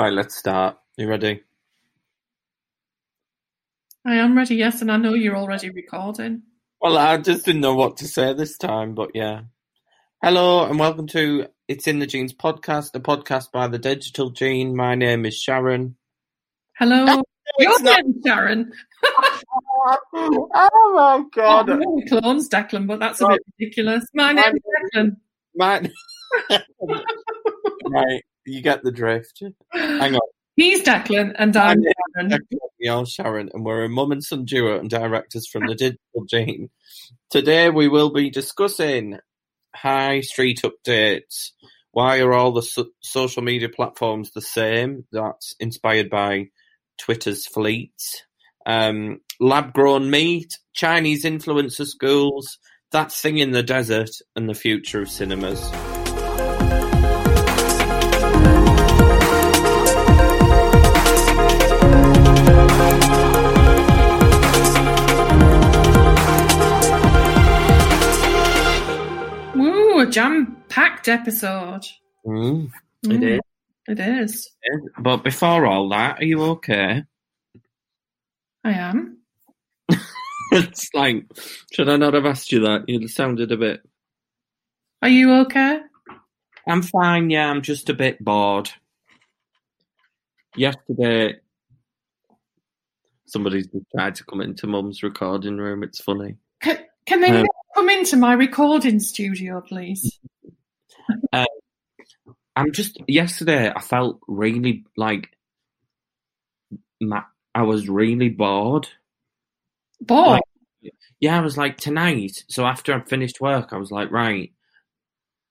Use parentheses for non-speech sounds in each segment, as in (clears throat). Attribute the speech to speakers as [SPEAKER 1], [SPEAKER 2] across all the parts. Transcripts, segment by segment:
[SPEAKER 1] Right, let's start. You ready?
[SPEAKER 2] I am ready, yes, and I know you're already recording.
[SPEAKER 1] Well, I just didn't know what to say this time, but yeah. Hello and welcome to It's in the Genes podcast, a podcast by the Digital Gene. My name is Sharon.
[SPEAKER 2] Hello. Your
[SPEAKER 1] it's not-
[SPEAKER 2] Sharon.
[SPEAKER 1] oh my god.
[SPEAKER 2] Oh, no, clones, Declan, but that's a bit ridiculous. My
[SPEAKER 1] My
[SPEAKER 2] name's Declan.
[SPEAKER 1] Man. (laughs) right, you get the drift. Hang on. (gasps)
[SPEAKER 2] He's Declan, and I'm
[SPEAKER 1] My
[SPEAKER 2] Sharon.
[SPEAKER 1] Declan, Sharon, and we're a mum and son duo and directors from the Digital Gene. Today we will be discussing high street updates. Why are all the so- social media platforms the same? That's inspired by Twitter's fleet. Um, lab grown meat, Chinese influencer schools, that thing in the desert, and the future of cinemas.
[SPEAKER 2] Woo, a jam-packed episode.
[SPEAKER 1] Mm,
[SPEAKER 2] Mm,
[SPEAKER 1] is.
[SPEAKER 2] It is.
[SPEAKER 1] But before all that, are you okay?
[SPEAKER 2] I am. (laughs)
[SPEAKER 1] it's like, should I not have asked you that? You sounded a bit.
[SPEAKER 2] Are you okay?
[SPEAKER 1] I'm fine, yeah, I'm just a bit bored. Yesterday, somebody's just tried to come into mum's recording room. It's funny.
[SPEAKER 2] Can, can they
[SPEAKER 1] Um,
[SPEAKER 2] come into my recording studio, please?
[SPEAKER 1] I'm just, yesterday, I felt really like, ma- I was really bored.
[SPEAKER 2] Boy,
[SPEAKER 1] Yeah, I was like, tonight. So after I'd finished work, I was like, right,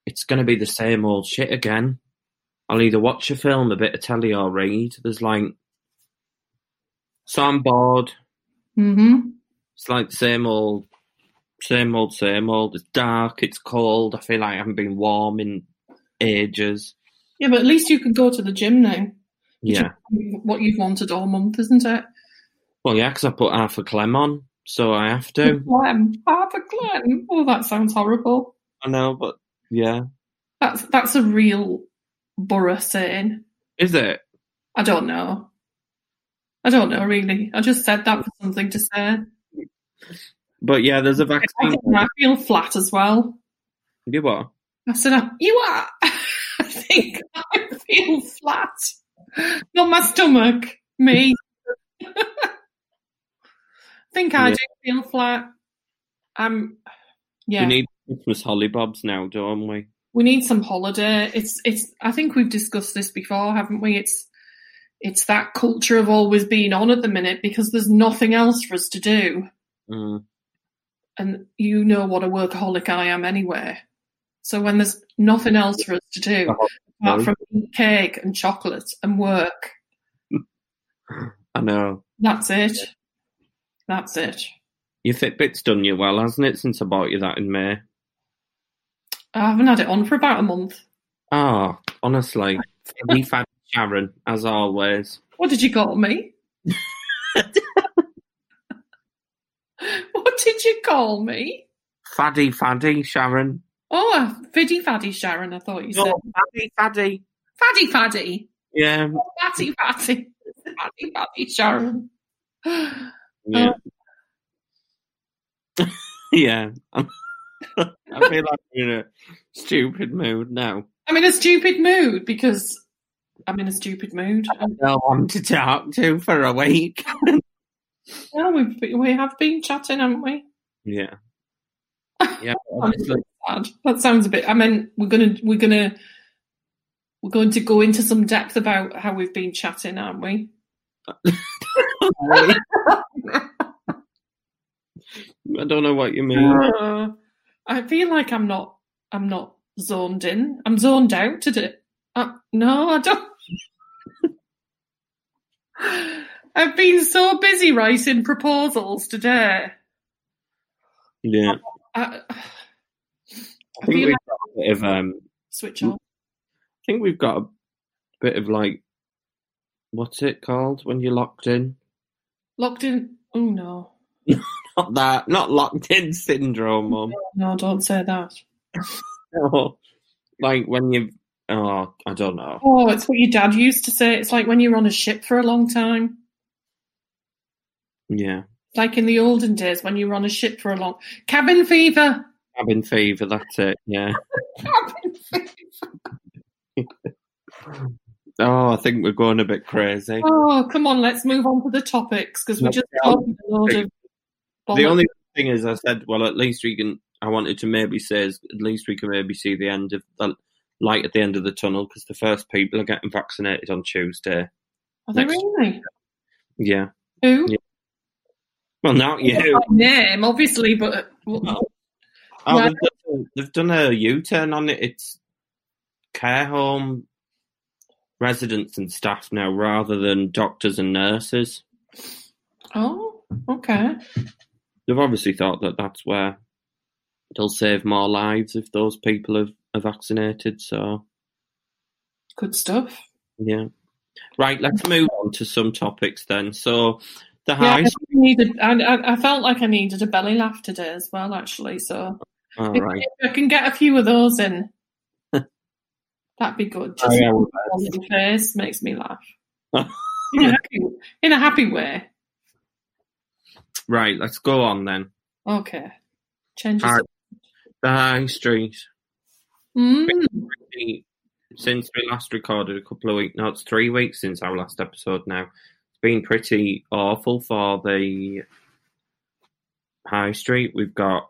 [SPEAKER 1] it's going to be the same old shit again. I'll either watch a film, a bit of telly, or read. There's like, so I'm bored.
[SPEAKER 2] mm-hmm.
[SPEAKER 1] It's like the same old, same old, same old. It's dark, it's cold. I feel like I haven't been warm in ages.
[SPEAKER 2] Yeah, but at least you can go to the gym now.
[SPEAKER 1] Yeah.
[SPEAKER 2] What you've wanted all month, isn't it?
[SPEAKER 1] Well, yeah, because I put half a clem on, so I have to.
[SPEAKER 2] Clem. Half a clem. Oh, that sounds horrible.
[SPEAKER 1] I know, but yeah.
[SPEAKER 2] That's that's a real Boro saying.
[SPEAKER 1] Is it?
[SPEAKER 2] I don't know. I don't know really. I just said that for something to say.
[SPEAKER 1] But yeah, there's a vaccine.
[SPEAKER 2] I feel flat as well.
[SPEAKER 1] You what?
[SPEAKER 2] I said, "Uh, "You are." (laughs) I think I feel flat. Not my stomach. Me. (laughs) I think I
[SPEAKER 1] Yeah.
[SPEAKER 2] do feel flat. Um. Yeah.
[SPEAKER 1] We need Christmas hollybobs now, don't we?
[SPEAKER 2] we need some holiday. It's it's I think we've discussed this before, haven't we? It's it's that culture of always being on at the minute because there's nothing else for us to do.
[SPEAKER 1] Mm.
[SPEAKER 2] And you know what a workaholic I am anyway. So when there's nothing else for us to do uh-huh. apart from eat cake and chocolate and work, (laughs)
[SPEAKER 1] I know.
[SPEAKER 2] that's it. That's it.
[SPEAKER 1] Your Fitbit's done you well, hasn't it, since I bought you that in May?
[SPEAKER 2] I haven't had it on for about a month.
[SPEAKER 1] Oh, honestly. (laughs) We've had Sharon, as always.
[SPEAKER 2] What did you call me? what did you call me?
[SPEAKER 1] Faddy Faddy, Sharon.
[SPEAKER 2] Oh, uh, fiddy faddy Sharon, I thought you oh, said.
[SPEAKER 1] No, Faddy Faddy.
[SPEAKER 2] Faddy faddy.
[SPEAKER 1] Yeah.
[SPEAKER 2] Fatty fatty. Fatty fatty Sharon.
[SPEAKER 1] Yeah. Oh. (laughs) yeah. (laughs) I'm- feel like I'm in a stupid mood now.
[SPEAKER 2] I'm in a stupid mood because I'm in a stupid mood. And,
[SPEAKER 1] No one to talk to for a week. (laughs)
[SPEAKER 2] yeah, been- we have been chatting, haven't we?
[SPEAKER 1] Yeah. (laughs) Yeah.
[SPEAKER 2] That sounds a bit. I mean, we're gonna we're gonna we're going to go into some depth about how we've been chatting, aren't we? (laughs)
[SPEAKER 1] I don't know what you mean.
[SPEAKER 2] Uh, I feel like I'm not. I'm not zoned in. I'm zoned out today. Uh, no, I don't. (laughs) I've been so busy writing proposals today.
[SPEAKER 1] Yeah.
[SPEAKER 2] I,
[SPEAKER 1] I think we've got a bit of um
[SPEAKER 2] switch on.
[SPEAKER 1] I think we've got a bit of like what's it called when you're locked in?
[SPEAKER 2] Locked in. Oh no, (laughs)
[SPEAKER 1] Not that, not locked in syndrome, mum.
[SPEAKER 2] no, don't say that. (laughs)
[SPEAKER 1] No. like when you've Oh, I don't know.
[SPEAKER 2] Oh, it's what your dad used to say. It's like when you're on a ship for a long time.
[SPEAKER 1] Yeah.
[SPEAKER 2] Like in the olden days when you were on a ship for a long cabin fever.
[SPEAKER 1] Cabin fever, that's it, yeah. (laughs)
[SPEAKER 2] Cabin fever.
[SPEAKER 1] Oh, I think we're going a bit crazy.
[SPEAKER 2] Oh, come on, let's move on to the topics because we're just talking a load of
[SPEAKER 1] The only thing is, I said, well, at least we can. I wanted to maybe say, is at least we can maybe see the end of the light at the end of the tunnel because the first people are getting vaccinated on Tuesday.
[SPEAKER 2] Are they really?
[SPEAKER 1] Yeah.
[SPEAKER 2] Who?
[SPEAKER 1] Yeah. Well, not you.
[SPEAKER 2] Name, obviously, but
[SPEAKER 1] Oh,
[SPEAKER 2] Yeah.
[SPEAKER 1] they've, done, they've done a U-turn on it. It's care home residents and staff now, rather than doctors and nurses.
[SPEAKER 2] oh, okay.
[SPEAKER 1] They've obviously thought that that's where they'll save more lives if those people are, are vaccinated. So,
[SPEAKER 2] Good stuff.
[SPEAKER 1] yeah. Right, let's move on to some topics then. So, the
[SPEAKER 2] Yeah. I needed. I, I, felt like I needed a belly laugh today as well, actually. So
[SPEAKER 1] All
[SPEAKER 2] if, if I can get a few of those in, (laughs) that'd be good. Just
[SPEAKER 1] Oh, yeah, well,
[SPEAKER 2] face makes me laugh (laughs) in, a happy, in a happy way.
[SPEAKER 1] Right, let's go on then.
[SPEAKER 2] Okay, change.
[SPEAKER 1] Right. The high street.
[SPEAKER 2] Mm,
[SPEAKER 1] since we last recorded a couple of weeks, no, it's three weeks since our last episode now. Been pretty awful for the high street. We've got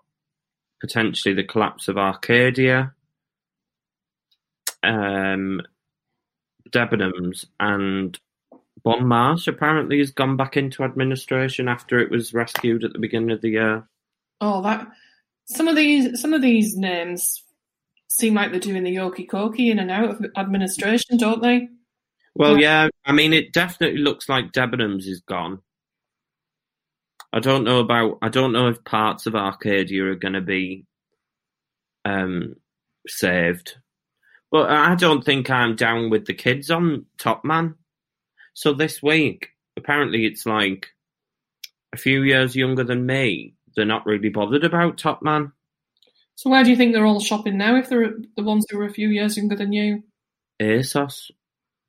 [SPEAKER 1] potentially the collapse of Arcadia, um, Debenhams, and Bonmarché apparently has gone back into administration after it was rescued at the beginning of the year.
[SPEAKER 2] oh, that some of these some of these names seem like they're doing the yoki koki in and out of administration, don't they?
[SPEAKER 1] Well, yeah, I mean, it definitely looks like Debenhams is gone. I don't know about. I don't know if parts of Arcadia are going to be um, saved, but I don't think I'm down with the kids on Topman. So this week, apparently, it's like a few years younger than me. They're not really bothered about Topman.
[SPEAKER 2] So where do you think they're all shopping now? If they're the ones who are a few years younger than you?
[SPEAKER 1] ASOS,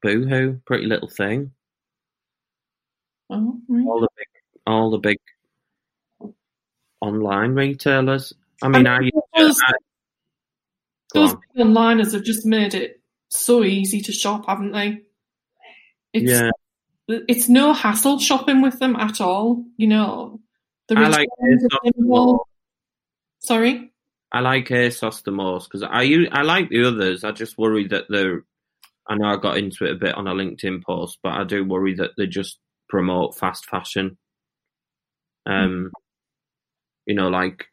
[SPEAKER 1] Boohoo, Pretty Little Thing,
[SPEAKER 2] Oh,
[SPEAKER 1] all the big, all the big online retailers. I mean, I,
[SPEAKER 2] those,
[SPEAKER 1] I
[SPEAKER 2] those
[SPEAKER 1] on.
[SPEAKER 2] big onliners have just made it so easy to shop, haven't they? It's,
[SPEAKER 1] yeah,
[SPEAKER 2] it's no hassle shopping with them at all. You know, the
[SPEAKER 1] I like
[SPEAKER 2] returns
[SPEAKER 1] ASOS the
[SPEAKER 2] minimal.
[SPEAKER 1] most.
[SPEAKER 2] Sorry.
[SPEAKER 1] I like ASOS the most because I I like the others. I just worry that they're. I know I got into it a bit on a LinkedIn post, but I do worry that they just promote fast fashion. Um, you know, like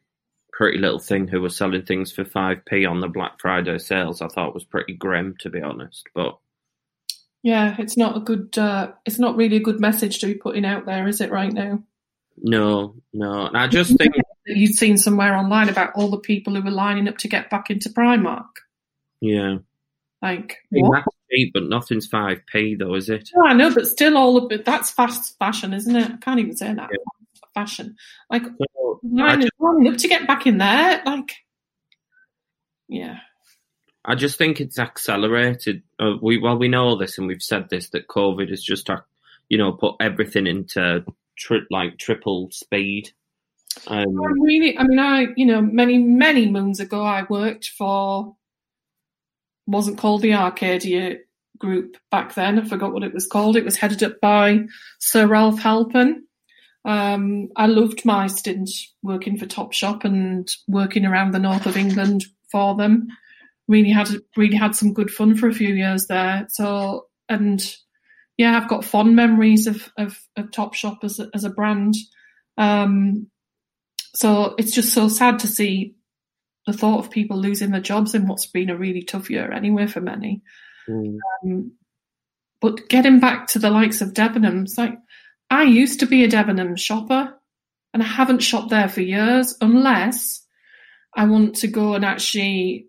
[SPEAKER 1] Pretty Little Thing, who was selling things for five p on the Black Friday sales. I thought was pretty grim, to be honest. But
[SPEAKER 2] Yeah, it's not a good. Uh, it's not really a good message to be putting out there, is it? Right now,
[SPEAKER 1] no, no, and I just think,
[SPEAKER 2] you'd seen somewhere online about all the people who were lining up to get back into Primark.
[SPEAKER 1] yeah,
[SPEAKER 2] Like,
[SPEAKER 1] I mean,
[SPEAKER 2] what?
[SPEAKER 1] that's cheap, but nothing's five p though, is it?
[SPEAKER 2] No, I know, but still, all of it. That's fast fashion, isn't it? I can't even say that.
[SPEAKER 1] Yeah.
[SPEAKER 2] Fashion, like
[SPEAKER 1] So, just-
[SPEAKER 2] lining up to get back in there. Like, yeah,
[SPEAKER 1] I just think it's accelerated. Uh, we well, we know all this, and we've said this that COVID has just, you know, put everything into tri- like triple speed. Um,
[SPEAKER 2] I really. I mean, I you know, many many moons ago, I worked for wasn't called the Arcadia Group back then. I forgot what it was called. It was headed up by Sir Ralph Halpern. Um, I loved my stint working for Topshop and working around the north of England for them. Really had really had some good fun for a few years there. So and yeah, I've got fond memories of of, of Topshop as a, as a brand. Um, so it's just so sad to see the thought of people losing their jobs in what's been a really tough year anyway for many.
[SPEAKER 1] mm,
[SPEAKER 2] Um, but getting back to the likes of Debenhams, like I used to be a Debenhams shopper, and I haven't shopped there for years unless I want to go and actually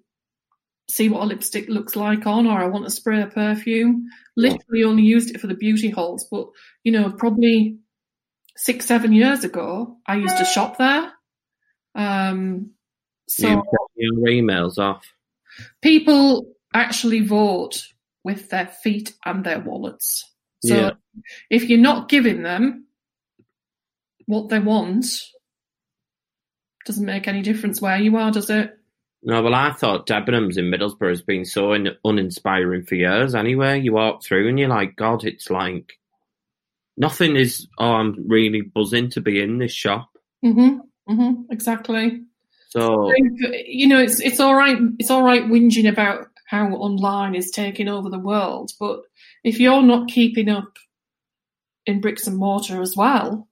[SPEAKER 2] see what a lipstick looks like on, or I want to spray a perfume. Literally only used it for the beauty hauls, but you know, probably six, seven years ago, I used to shop there. Um, so
[SPEAKER 1] put your emails off.
[SPEAKER 2] people actually vote with their feet and their wallets. So
[SPEAKER 1] Yeah.
[SPEAKER 2] if you're not giving them what they want, doesn't make any difference where you are, does it?
[SPEAKER 1] No, well, I thought Debenhams in Middlesbrough has been so un- uninspiring for years. Anyway, you walk through and you're like, God, it's like nothing is. Oh, I'm really buzzing to be in this shop.
[SPEAKER 2] hmm hmm exactly.
[SPEAKER 1] So
[SPEAKER 2] you know, it's it's all right. It's all right whinging about how online is taking over the world, but if you're not keeping up in bricks and mortar as well,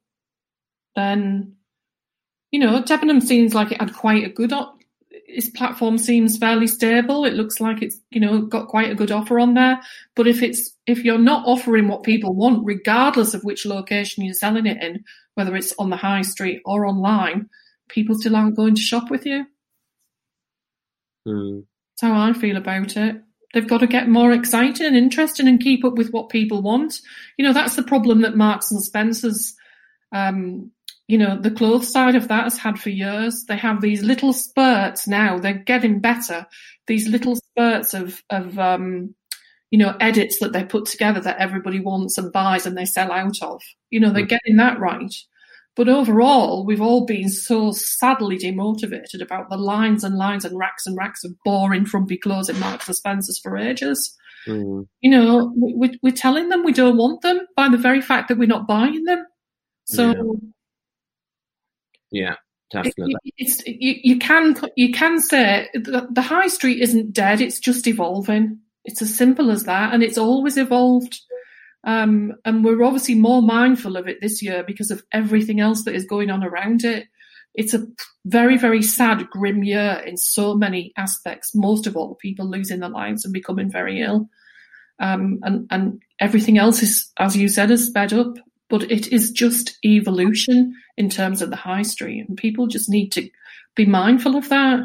[SPEAKER 2] then you know, Debenham seems like it had quite a good. Op- its platform seems fairly stable. It looks like it's you know got quite a good offer on there. But if it's if you're not offering what people want, regardless of which location you're selling it in, whether it's on the high street or online, people still aren't going to shop with you.
[SPEAKER 1] mm,
[SPEAKER 2] That's how I feel about it. They've got to get more exciting and interesting and keep up with what people want. You know, that's the problem that Marks and Spencer's, um, you know, the clothes side of that has had for years. They have these little spurts now. They're getting better. These little spurts of, of, um, you know, edits that they put together that everybody wants and buys and they sell out of. You know, they're getting that right. But overall, we've all been so sadly demotivated about the lines and lines and racks and racks of boring, frumpy clothes in Marks and Spencer's for ages.
[SPEAKER 1] mm,
[SPEAKER 2] You know, we, we're telling them we don't want them by the very fact that we're not buying them. So
[SPEAKER 1] yeah,
[SPEAKER 2] it-
[SPEAKER 1] definitely.
[SPEAKER 2] it- it's you, you can you can say the, the high street isn't dead; it's just evolving. It's as simple as that, and it's always evolved. Um, and we're obviously more mindful of it this year because of everything else that is going on around it. It's a very, very sad, grim year in so many aspects. Most of all, people losing their lives and becoming very ill. Um, and, and everything else is, as you said, is sped up. But it is just evolution in terms of the high street. And people just need to be mindful of that.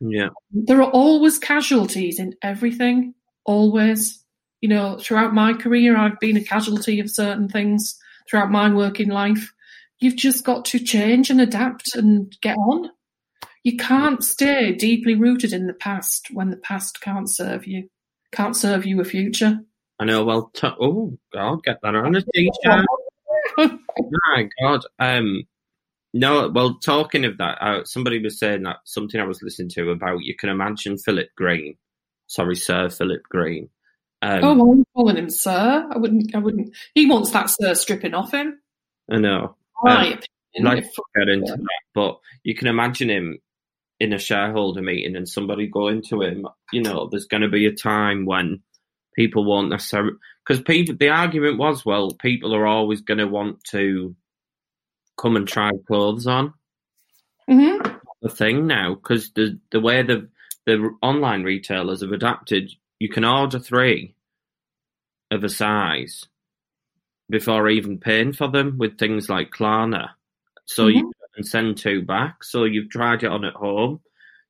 [SPEAKER 1] Yeah,
[SPEAKER 2] There are always casualties in everything, always. You know, throughout my career, I've been a casualty of certain things throughout my working life. You've just got to change and adapt and get on. You can't stay deeply rooted in the past when the past can't serve you, can't serve you a future.
[SPEAKER 1] I know. Well, t- oh God, get that on a t-shirt. (laughs) My God. Um, no, well, talking of that, uh, somebody was saying that something I was listening to about you can imagine Philip Green. Sorry, Sir Philip Green. Um,
[SPEAKER 2] oh, well, I'm calling him sir. I wouldn't. I wouldn't. He wants that sir stripping off him.
[SPEAKER 1] I know.
[SPEAKER 2] My opinion.
[SPEAKER 1] like
[SPEAKER 2] If-
[SPEAKER 1] get into that, but you can imagine him in a shareholder meeting and somebody going to him. You know, there's going to be a time when people won't necessarily because people. The argument was, well, people are always going to want to come and try clothes on.
[SPEAKER 2] Mhm.
[SPEAKER 1] The thing now because the the way the the online retailers have adapted, you can order three of a size before even paying for them with things like Klarna. So you can send two back. So you've tried it on at home.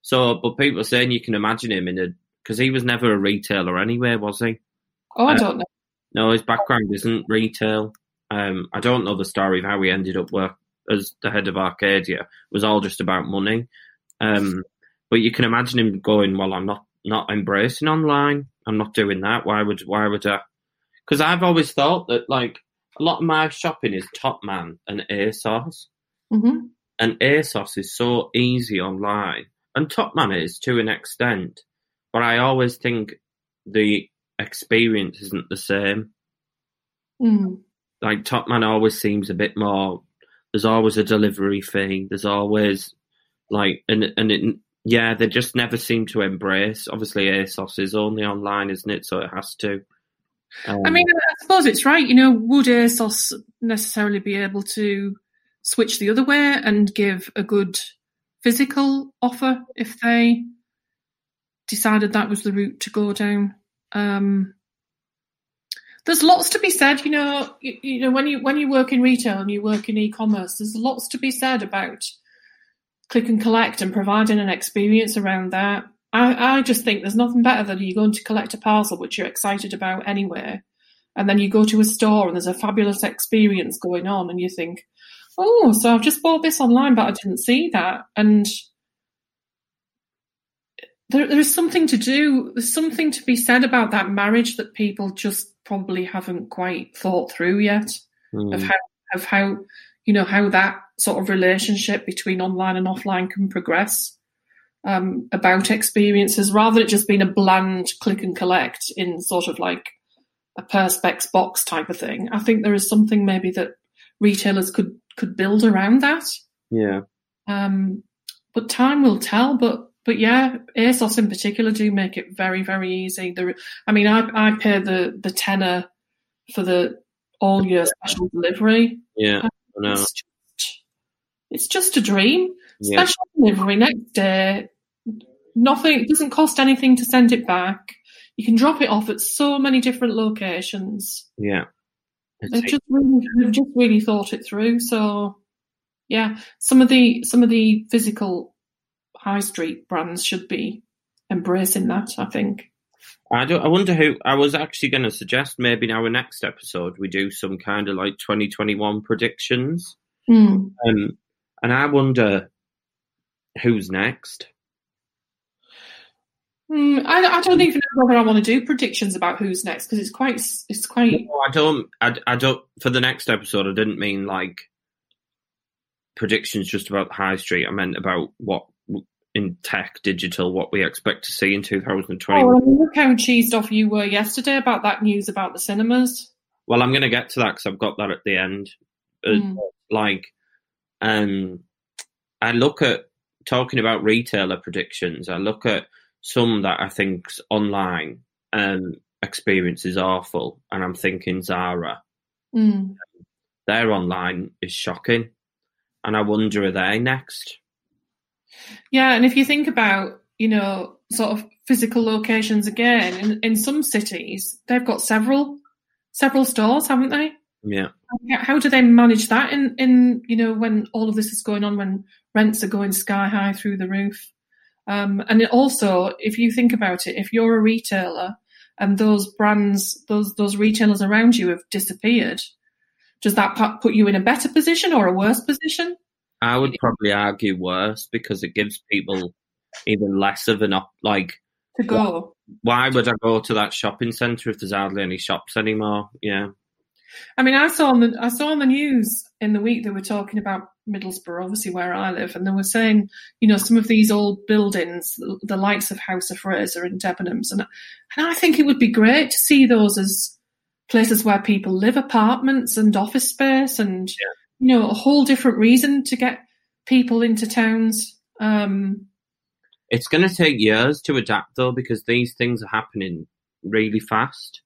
[SPEAKER 1] So, but people are saying you can imagine him in a because he was never a retailer anyway, was he?
[SPEAKER 2] Oh, I
[SPEAKER 1] Uh,
[SPEAKER 2] don't know.
[SPEAKER 1] No, his background isn't retail. Um, I don't know the story of how he ended up work as the head of Arcadia. It was all just about money. Um, but you can imagine him going, "Well, I'm not not embracing online. I'm not doing that. Why would why would I?" Because I've always thought that like a lot of my shopping is Topman and ASOS,
[SPEAKER 2] hmm
[SPEAKER 1] and ASOS is so easy online, and Topman is to an extent. But I always think the experience isn't the same
[SPEAKER 2] Mm.
[SPEAKER 1] like Topman always seems a bit more. There's always a delivery fee. There's always like and and it, yeah, they just never seem to embrace. Obviously, ASOS is only online, isn't it? So it has to. Um,
[SPEAKER 2] I mean, I suppose it's right. You know, would ASOS necessarily be able to switch the other way and give a good physical offer if they decided that was the route to go down? Um, there's lots to be said, you know. You, you know, when you when you work in retail and you work in e-commerce, there's lots to be said about click and collect and providing an experience around that. I, I just think there's nothing better than you going to collect a parcel which you're excited about anyway, and then you go to a store and there's a fabulous experience going on, and you think, oh, so I've just bought this online, but I didn't see that, and there, there's something to do. There's something to be said about that marriage that people just probably haven't quite thought through yet
[SPEAKER 1] Mm.
[SPEAKER 2] of how of how you know how that sort of relationship between online and offline can progress um, about experiences rather than it just being a bland click and collect in sort of like a perspex box type of thing. I think there is something maybe that retailers could could build around that.
[SPEAKER 1] Yeah.
[SPEAKER 2] Um, but time will tell. But but yeah, ASOS in particular do make it very very easy. There, I mean, I I pay the the tenner for the all year special delivery.
[SPEAKER 1] Yeah. I know.
[SPEAKER 2] It's it's just a dream.
[SPEAKER 1] Yeah.
[SPEAKER 2] Special delivery next day. Nothing. It doesn't cost anything to send it back. You can drop it off at so many different locations.
[SPEAKER 1] Yeah.
[SPEAKER 2] They've just really, they've just really thought it through. So, yeah, some of the some of the physical high street brands should be embracing that. I think.
[SPEAKER 1] I don't. I wonder who. I was actually going to suggest maybe in our next episode we do some kind of like 2021 predictions.
[SPEAKER 2] Mm.
[SPEAKER 1] Um, and I wonder who's next.
[SPEAKER 2] Mm, I, I don't even know whether I want to do predictions about who's next because it's quite it's quite
[SPEAKER 1] No, I don't. I, I don't. For the next episode, I didn't mean like predictions just about the high street. I meant about what in tech, digital, what we expect to see in 2020.
[SPEAKER 2] Oh, well, I mean, look how cheesed off you were yesterday about that news about the cinemas.
[SPEAKER 1] Well, I'm going to get to that because I've got that at the end.
[SPEAKER 2] Mm.
[SPEAKER 1] Like, um, I look at talking about retailer predictions. I look at some that I think's online um, experience is awful, and I'm thinking Zara.
[SPEAKER 2] Mm.
[SPEAKER 1] Their online is shocking, and I wonder are they next?
[SPEAKER 2] Yeah, and if you think about, you know, sort of physical locations again, in, in some cities, they've got several several stores, haven't they?
[SPEAKER 1] Yeah,
[SPEAKER 2] How- do they manage that in, in you know, when all of this is going on, when rents are going sky high through the roof? Um, and also, if you think about it, if you're a retailer and those brands, those those retailers around you have disappeared, does that put you in a better position or a worse position?
[SPEAKER 1] I would probably argue worse because it gives people even less of an op- like.
[SPEAKER 2] To go.
[SPEAKER 1] Why would I go to that shopping centre if there's hardly any shops anymore? Yeah.
[SPEAKER 2] I mean, I saw on the I saw on the news in the week they were talking about Middlesbrough, obviously where I live, and they were saying, you know, some of these old buildings, the, the likes of House of Fraser and Debenhams, and and I think it would be great to see those as places where people live, apartments and office space, and you know, a whole different reason to get people into towns. Um,
[SPEAKER 1] It's going to take years to adapt though because these things are happening really fast.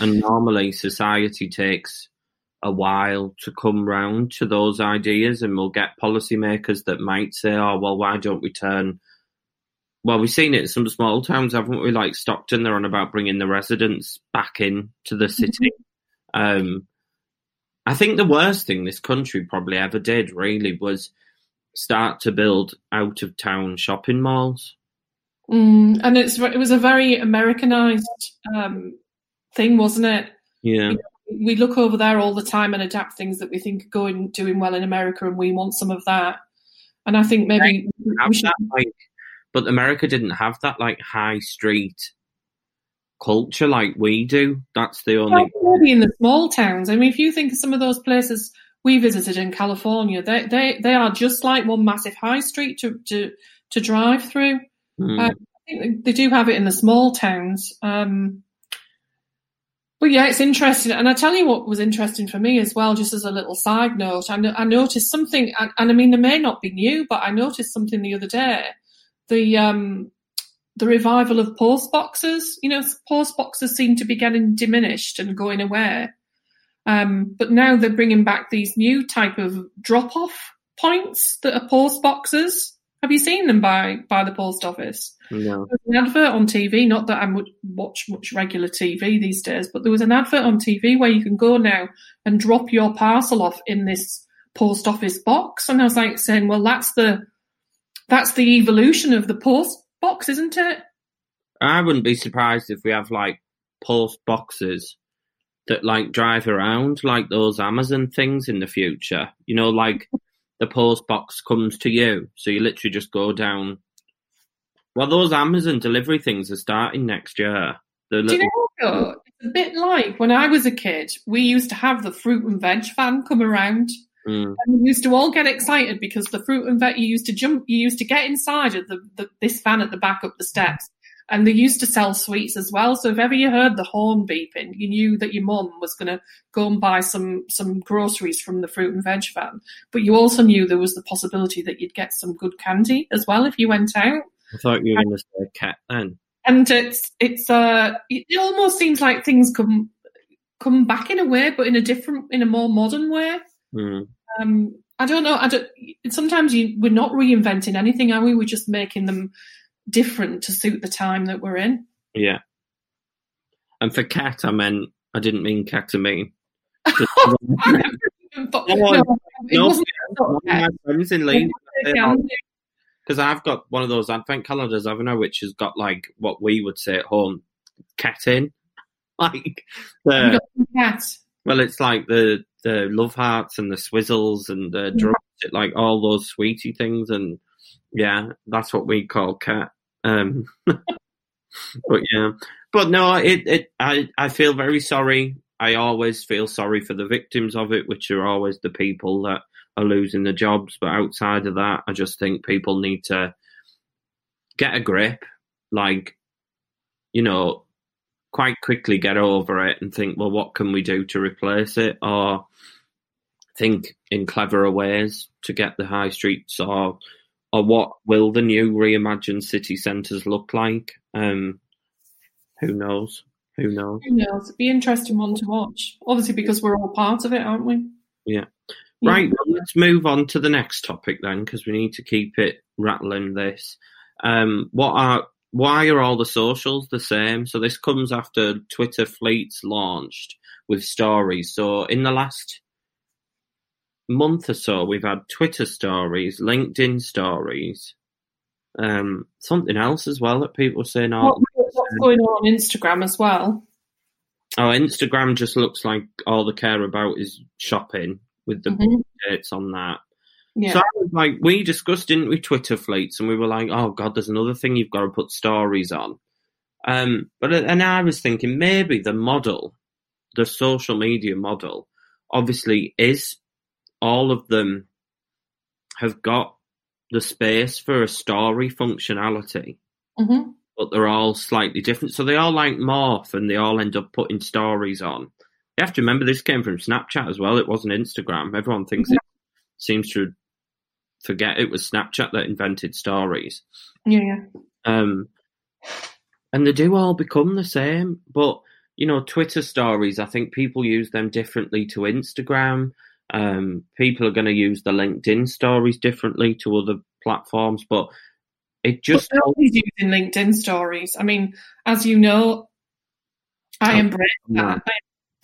[SPEAKER 1] And normally society takes a while to come round to those ideas and we'll get policymakers that might say, oh, well, why don't we turn. Well, we've seen it in some small towns, haven't we? Like Stockton, they're on about bringing the residents back in to the city. Um, I think the worst thing this country probably ever did really was start to build out of town shopping malls.
[SPEAKER 2] mm, and it's it was a very Americanized um, thing, wasn't it?
[SPEAKER 1] Yeah.
[SPEAKER 2] we look over there all the time and adapt things that we think are going doing well in America, and we want some of that. And I think maybe should.
[SPEAKER 1] that, like, but America didn't have that like high street culture like we do. That's the only.
[SPEAKER 2] Well, maybe in the small towns. I mean, if you think of some of those places we visited in California, they they they are just like one massive high street to to to drive through.
[SPEAKER 1] Hmm.
[SPEAKER 2] Uh, I think they do have it in the small towns. Um, but yeah, it's interesting. And I tell you what was interesting for me as well, just as a little side note, I, no- I noticed something, and, and I mean, it may not be new, but I noticed something the other day. The, um, the revival of post boxes, you know, post boxes seem to be getting diminished and going away. Um, but now they're bringing back these new type of drop off points that are post boxes. Have you seen them by, by the post office?
[SPEAKER 1] no.
[SPEAKER 2] There was an advert on TV. Not that I would watch much regular TV these days, but there was an advert on TV where you can go now and drop your parcel off in this post office box. And I was like saying, well, that's the that's the evolution of the post box, isn't it?
[SPEAKER 1] I wouldn't be surprised if we have like post boxes that like drive around like those Amazon things in the future. You know, like the post box comes to you, so you literally just go down Well, those Amazon delivery things are starting next year. The
[SPEAKER 2] Do you know, it's a bit like when I was a kid, we used to have the fruit and veg van come around.
[SPEAKER 1] Mm,
[SPEAKER 2] And we used to all get excited because the fruit and veg, you used to jump, you used to get inside of the, the, this van at the back up the steps. And they used to sell sweets as well. So if ever you heard the horn beeping, you knew that your mum was going to go and buy some, some groceries from the fruit and veg van. But you also knew there was the possibility that you'd get some good candy as well if you went out.
[SPEAKER 1] I thought you were going to say cat then.
[SPEAKER 2] and it's it's uh it almost seems like things come come back in a way but in a different in a more modern way
[SPEAKER 1] Mm,
[SPEAKER 2] um i don't know i don't sometimes you we're not reinventing anything are we we're just making them different to suit the time that we're in
[SPEAKER 1] yeah. And for cat, I meant I didn't mean ketamine. (laughs)
[SPEAKER 2] Oh, but-
[SPEAKER 1] No,
[SPEAKER 2] no, it
[SPEAKER 1] no,
[SPEAKER 2] wasn't
[SPEAKER 1] One of my friends in Leeds, because oh, I've got one of those advent calendars, haven't I, which has got like what we would say at home, cat in. (laughs) Like the
[SPEAKER 2] Cat.
[SPEAKER 1] well, it's like the the love hearts and the swizzles and the
[SPEAKER 2] Yeah.
[SPEAKER 1] drugs, like all those sweetie things, and yeah, that's what we call cat. Um, (laughs) but yeah, but no, it it I I feel very sorry. I always feel sorry for the victims of it, which are always the people that are losing their jobs. But outside of that, I just think people need to get a grip, like you know, quite quickly get over it and think, well, what can we do to replace it, or think in cleverer ways to get the high streets, or or what will the new reimagined city centres look like? Um, who knows? Who knows?
[SPEAKER 2] Who knows? It'd be interesting one to watch. Obviously, because we're all part of it, aren't we?
[SPEAKER 1] Yeah.
[SPEAKER 2] Yeah.
[SPEAKER 1] Right, well, let's move on to the next topic then, because we need to keep it rattling. This, um, what are why are all the socials the same? So this comes after Twitter Fleets launched with stories. So in the last month or so, we've had Twitter stories, LinkedIn stories, um, something else as well that people are saying.
[SPEAKER 2] What,
[SPEAKER 1] Oh,
[SPEAKER 2] what's going on on Instagram as well?
[SPEAKER 1] oh, Instagram just looks like all they care about is shopping with the
[SPEAKER 2] Mhm.
[SPEAKER 1] dates on that.
[SPEAKER 2] Yeah.
[SPEAKER 1] So I was like, we discussed, didn't we, Twitter fleets, and we were like, oh god, there's another thing you've got to put stories on. Um, but and I was thinking maybe the model, the social media model, obviously is all of them have got the space for a story functionality,
[SPEAKER 2] hmm
[SPEAKER 1] but they're all slightly different. So they all like morph, and they all end up putting stories on. You have to remember this came from Snapchat as well. It wasn't Instagram. Everyone thinks it seems to forget it was Snapchat that invented stories.
[SPEAKER 2] Yeah, yeah.
[SPEAKER 1] Um, and they do all become the same. But, you know, Twitter stories, I think people use them differently to Instagram. Um, people are going to use the LinkedIn stories differently to other platforms. But it just.
[SPEAKER 2] But nobody's using LinkedIn stories. I mean, as you know, I
[SPEAKER 1] Oh,
[SPEAKER 2] embraced
[SPEAKER 1] no.
[SPEAKER 2] that. I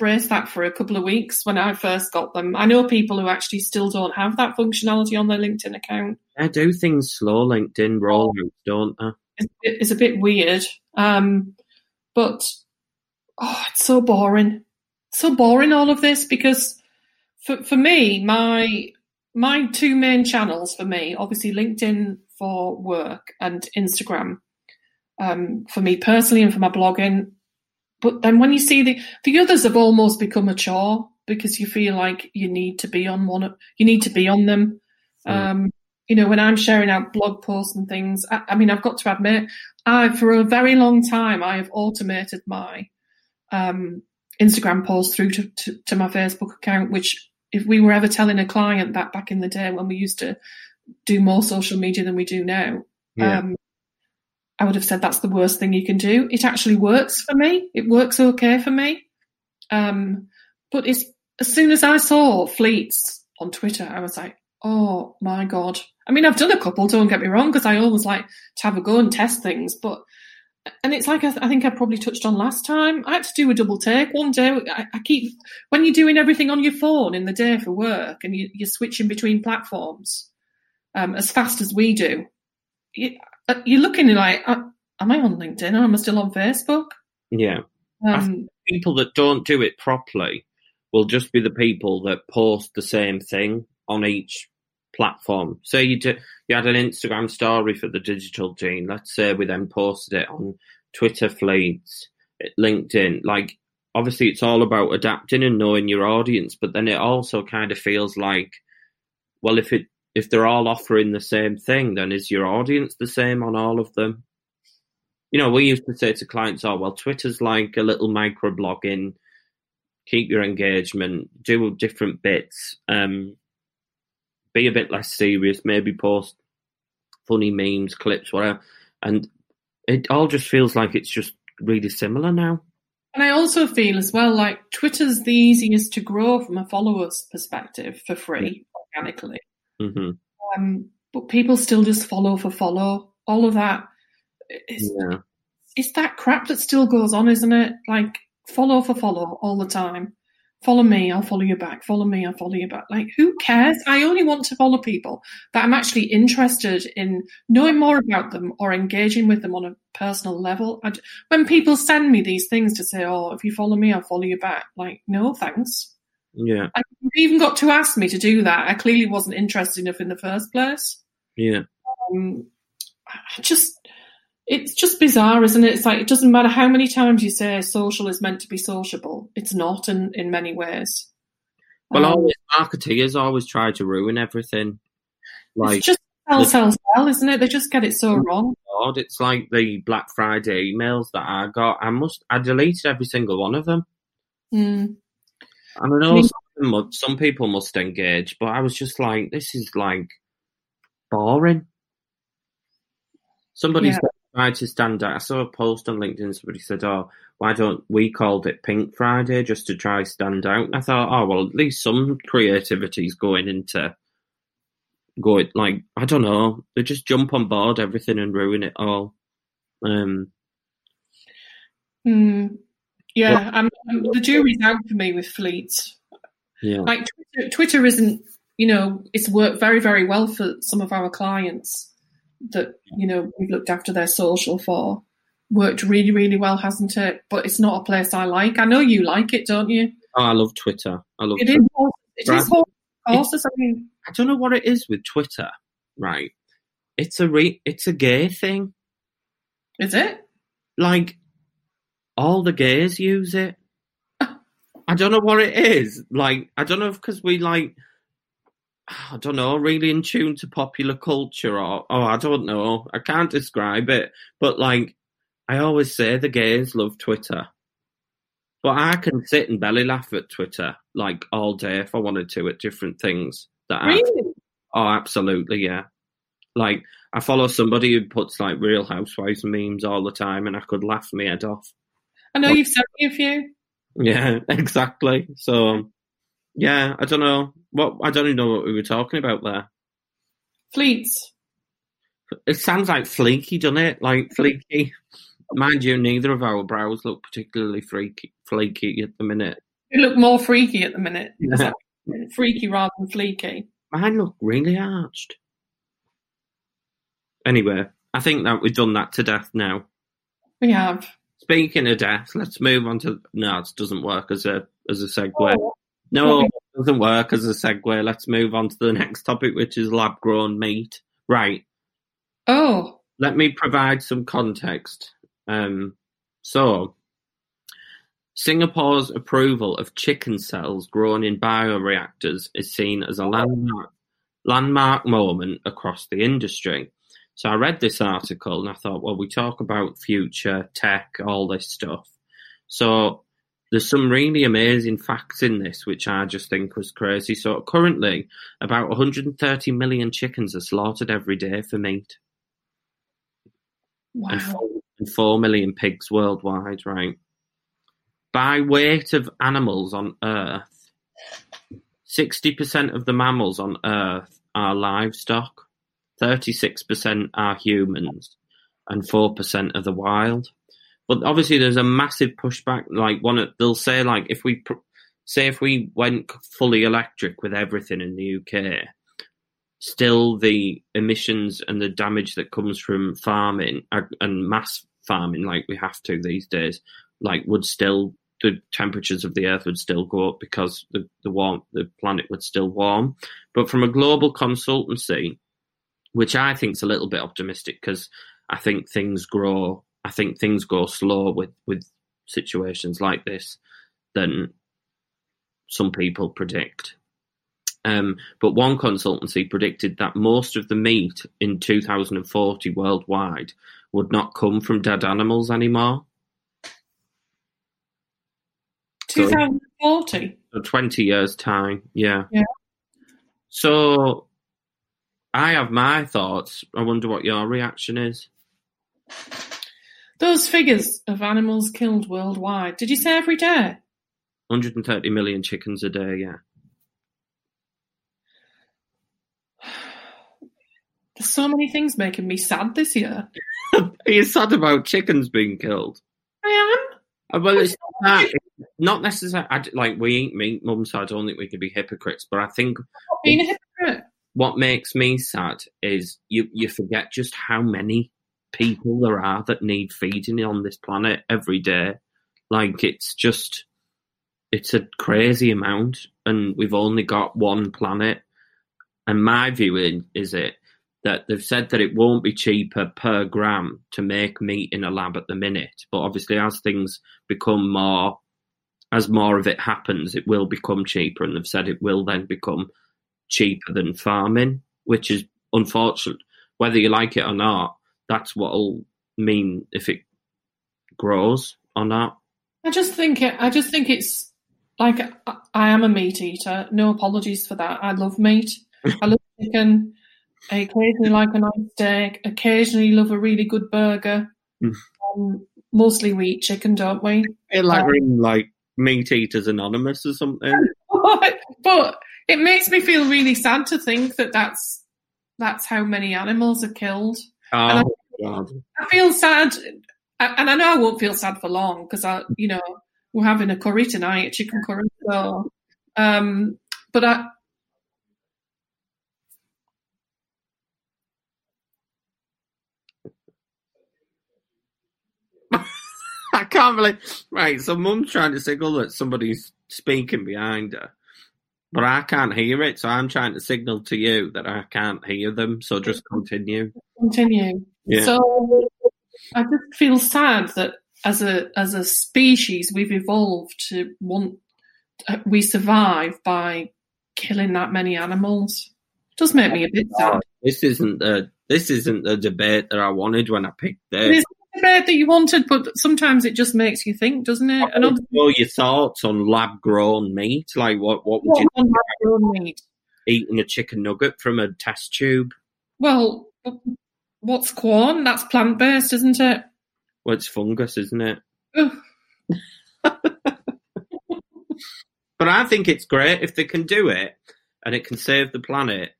[SPEAKER 2] embraced that for a couple of weeks when I first got them. I know people who actually still don't have that functionality on their LinkedIn account.
[SPEAKER 1] They do things slow, LinkedIn rollouts, don't they?
[SPEAKER 2] It's, it's a bit weird. Um, but oh, it's so boring. So boring all of this because for for me, my my two main channels for me, obviously LinkedIn for work and Instagram um, for me personally and for my blogging. But then when you see the the others have almost become a chore because you feel like you need to be on one, you need to be on them.
[SPEAKER 1] Mm.
[SPEAKER 2] Um, you know, when I'm sharing out blog posts and things, I, I mean, I've got to admit, I for a very long time I have automated my um, Instagram posts through to, to, to my Facebook account, which if we were ever telling a client that back in the day when we used to do more social media than we do now,
[SPEAKER 1] Yeah.
[SPEAKER 2] um, I would have said that's the worst thing you can do. It actually works for me. It works okay for me. Um, but it's as soon as I saw fleets on Twitter, I was like, oh my god. I mean, I've done a couple. Don't get me wrong, because I always like to have a go and test things. But and it's like I, I think I probably touched on last time. I had to do a double take one day. I, I keep when you're doing everything on your phone in the day for work, and you, you're switching between platforms um, as fast as we do. You, uh, you're looking like, uh, am I on LinkedIn or am I still on Facebook?
[SPEAKER 1] Yeah.
[SPEAKER 2] Um,
[SPEAKER 1] people that don't do it properly will just be the people that post the same thing on each platform. Say you do, you had an Instagram story for the digital gene. Let's say we then posted it on Twitter feeds, LinkedIn. Like obviously, it's all about adapting and knowing your audience, but then it also kind of feels like, well, if it if they're all offering the same thing, then is your audience the same on all of them? You know, we used to say to clients, "Oh, well, Twitter's like a little microblogging. Keep your engagement, do different bits." Um, be a bit less serious, maybe post funny memes, clips, whatever. And it all just feels like it's just really similar now.
[SPEAKER 2] And I also feel as well like Twitter's the easiest to grow from a follower's perspective for free organically.
[SPEAKER 1] Mm-hmm.
[SPEAKER 2] Um, but people still just follow for follow. All of that. It's,
[SPEAKER 1] Yeah.
[SPEAKER 2] it's that crap that still goes on, isn't it? Like follow for follow all the time. Follow me, I'll follow you back. Follow me, I'll follow you back. Like, who cares? I only want to follow people that I'm actually interested in knowing more about them or engaging with them on a personal level. I, when people send me these things to say, "Oh, if you follow me, I'll follow you back," like, no, thanks.
[SPEAKER 1] Yeah.
[SPEAKER 2] I you even got to ask me to do that. I clearly wasn't interested enough in the first place.
[SPEAKER 1] Yeah.
[SPEAKER 2] Um, I just it's just bizarre, isn't it? It's like it doesn't matter how many times you say social is meant to be sociable. It's not in, in many ways.
[SPEAKER 1] Well,
[SPEAKER 2] Um,
[SPEAKER 1] always marketeers always try to ruin everything. Like,
[SPEAKER 2] it's just sell, sell, sell, isn't it? They just get it so wrong.
[SPEAKER 1] God, it's like the Black Friday emails that I got. I must, I deleted every single one of them.
[SPEAKER 2] Mm.
[SPEAKER 1] And I know
[SPEAKER 2] Me-
[SPEAKER 1] some, of them mu- some people must engage, but I was just like, this is like boring. Somebody
[SPEAKER 2] Yeah.
[SPEAKER 1] said, try to stand out. I saw a post on LinkedIn, somebody said, oh, why don't we called it Pink Friday just to try stand out? And I thought, oh, well, at least some creativity is going into going, like, I don't know, they just jump on board everything and ruin it all. Um,
[SPEAKER 2] Mm. Yeah, the jury's out for me with fleets.
[SPEAKER 1] yeah.
[SPEAKER 2] Like Twitter, Twitter isn't, you know, it's worked very, very well for some of our clients that, you know, we've looked after their social for. Worked really, really well, hasn't it? But it's not a place I like. I know you like it, don't you?
[SPEAKER 1] Oh, I love Twitter. I love
[SPEAKER 2] It
[SPEAKER 1] Twitter.
[SPEAKER 2] is. It
[SPEAKER 1] Right.
[SPEAKER 2] is horse- horses. I mean,
[SPEAKER 1] I don't know what it is with Twitter, right? It's a re- it's a gay thing.
[SPEAKER 2] is it?
[SPEAKER 1] Like all the gays use it. (laughs) I don't know what it is. Like I don't know because we like I don't know, really in tune to popular culture or oh I don't know. I can't describe it. But like I always say the gays love Twitter. But I can sit and belly laugh at Twitter like all day if I wanted to at different things that I Oh, absolutely, yeah. Like I follow somebody who puts like Real Housewives memes all the time, and I could laugh my head off.
[SPEAKER 2] I know you've sent me a few.
[SPEAKER 1] Yeah, (laughs) exactly. So, um, yeah, I don't know what I don't even know what we were talking about there.
[SPEAKER 2] Fleets.
[SPEAKER 1] It sounds like fleeky, doesn't it? Like fleeky. Mind you, neither of our brows look particularly freaky, flaky at the minute.
[SPEAKER 2] You look more freaky at the minute. (laughs)
[SPEAKER 1] Yeah.
[SPEAKER 2] Freaky rather than fleeky.
[SPEAKER 1] Mine look really arched. Anyway, I think that we've done that to death now.
[SPEAKER 2] We have.
[SPEAKER 1] Speaking of death, let's move on to no, it doesn't work as a as a segue.
[SPEAKER 2] Oh,
[SPEAKER 1] No,
[SPEAKER 2] Okay.
[SPEAKER 1] it doesn't work as a segue. Let's move on to the next topic, which is lab grown meat. Right.
[SPEAKER 2] oh.
[SPEAKER 1] Let me provide some context. Um, so, Singapore's approval of chicken cells grown in bioreactors is seen as a landmark landmark moment across the industry. So I read this article and I thought, well, we talk about future tech, all this stuff. So there's some really amazing facts in this, which I just think was crazy. So currently, about 130 million chickens are slaughtered every day for meat,
[SPEAKER 2] Wow.
[SPEAKER 1] and, four, and 4 million pigs worldwide, right? By weight of animals on Earth, 60% of the mammals on Earth are livestock, 36% are humans, and 4% are the wild. But obviously, there's a massive pushback. Like one, they'll say like if we say if we went fully electric with everything in the UK, still the emissions and the damage that comes from farming and mass farming, like we have to these days, like would still the temperatures of the Earth would still go up because the the warm the planet would still warm. But from a global consultancy, which I think is a little bit optimistic because I think things grow. I think things go slow with with situations like this than some people predict. Um, but one consultancy predicted that most of the meat in 2040 worldwide would not come from dead animals anymore.
[SPEAKER 2] 2040?
[SPEAKER 1] So 20 years' time, yeah.
[SPEAKER 2] Yeah.
[SPEAKER 1] So I have my thoughts. I wonder what your reaction is.
[SPEAKER 2] Those figures of animals killed worldwide, did you say every day?
[SPEAKER 1] 130 million chickens a day, yeah. (sighs)
[SPEAKER 2] There's so many things making me sad this year. (laughs)
[SPEAKER 1] Are you sad about chickens being killed?
[SPEAKER 2] I
[SPEAKER 1] Uh, Well, it's not not necessarily. Like we eat meat, mum, so I don't think we can be hypocrites. But I think.
[SPEAKER 2] Being a hypocrite.
[SPEAKER 1] what makes me sad is you you forget just how many people there are that need feeding on this planet every day. Like it's just it's a crazy amount, and we've only got one planet. And my view is it that they've said that it won't be cheaper per gram to make meat in a lab at the minute, but obviously as things become more as more of it happens, it will become cheaper, and they've said it will then become cheaper than farming, which is unfortunate. Whether you like it or not, that's what'll mean if it grows or not.
[SPEAKER 2] I just think it. I just think it's like I, I am a meat eater. No apologies for that. I love meat. I love (laughs) chicken. I occasionally like a nice steak. Occasionally love a really good burger.
[SPEAKER 1] Mm.
[SPEAKER 2] Um, mostly we eat chicken, don't we?
[SPEAKER 1] It like
[SPEAKER 2] Um,
[SPEAKER 1] in, like Meat Eaters Anonymous or something. (laughs)
[SPEAKER 2] but it makes me feel really sad to think that that's that's how many animals are killed.
[SPEAKER 1] Oh God!
[SPEAKER 2] I feel sad, and I know I won't feel sad for long because I, you know, we're having a curry tonight, a chicken curry. So, um, but I, (laughs)
[SPEAKER 1] I can't believe. Right, so Mum's trying to signal that somebody's speaking behind her, but I can't hear it. So I'm trying to signal to you that I can't hear them. So just continue.
[SPEAKER 2] continue.
[SPEAKER 1] Yeah.
[SPEAKER 2] So I just feel sad that as a as a species we've evolved to want uh, we survive by killing that many animals. It does make me a bit sad.
[SPEAKER 1] This isn't the this isn't the debate that I wanted when I picked this.
[SPEAKER 2] debate that you wanted, but sometimes it just makes you think, doesn't it? And obviously,
[SPEAKER 1] know your thoughts on lab grown meat. Like what what would
[SPEAKER 2] what
[SPEAKER 1] you
[SPEAKER 2] lab-grown meat?
[SPEAKER 1] eating a chicken nugget from a test tube?
[SPEAKER 2] Well, what's Quorn? That's plant based, isn't it?
[SPEAKER 1] Well, it's fungus, isn't it? (laughs) But I think it's great if they can do it and it can save the planet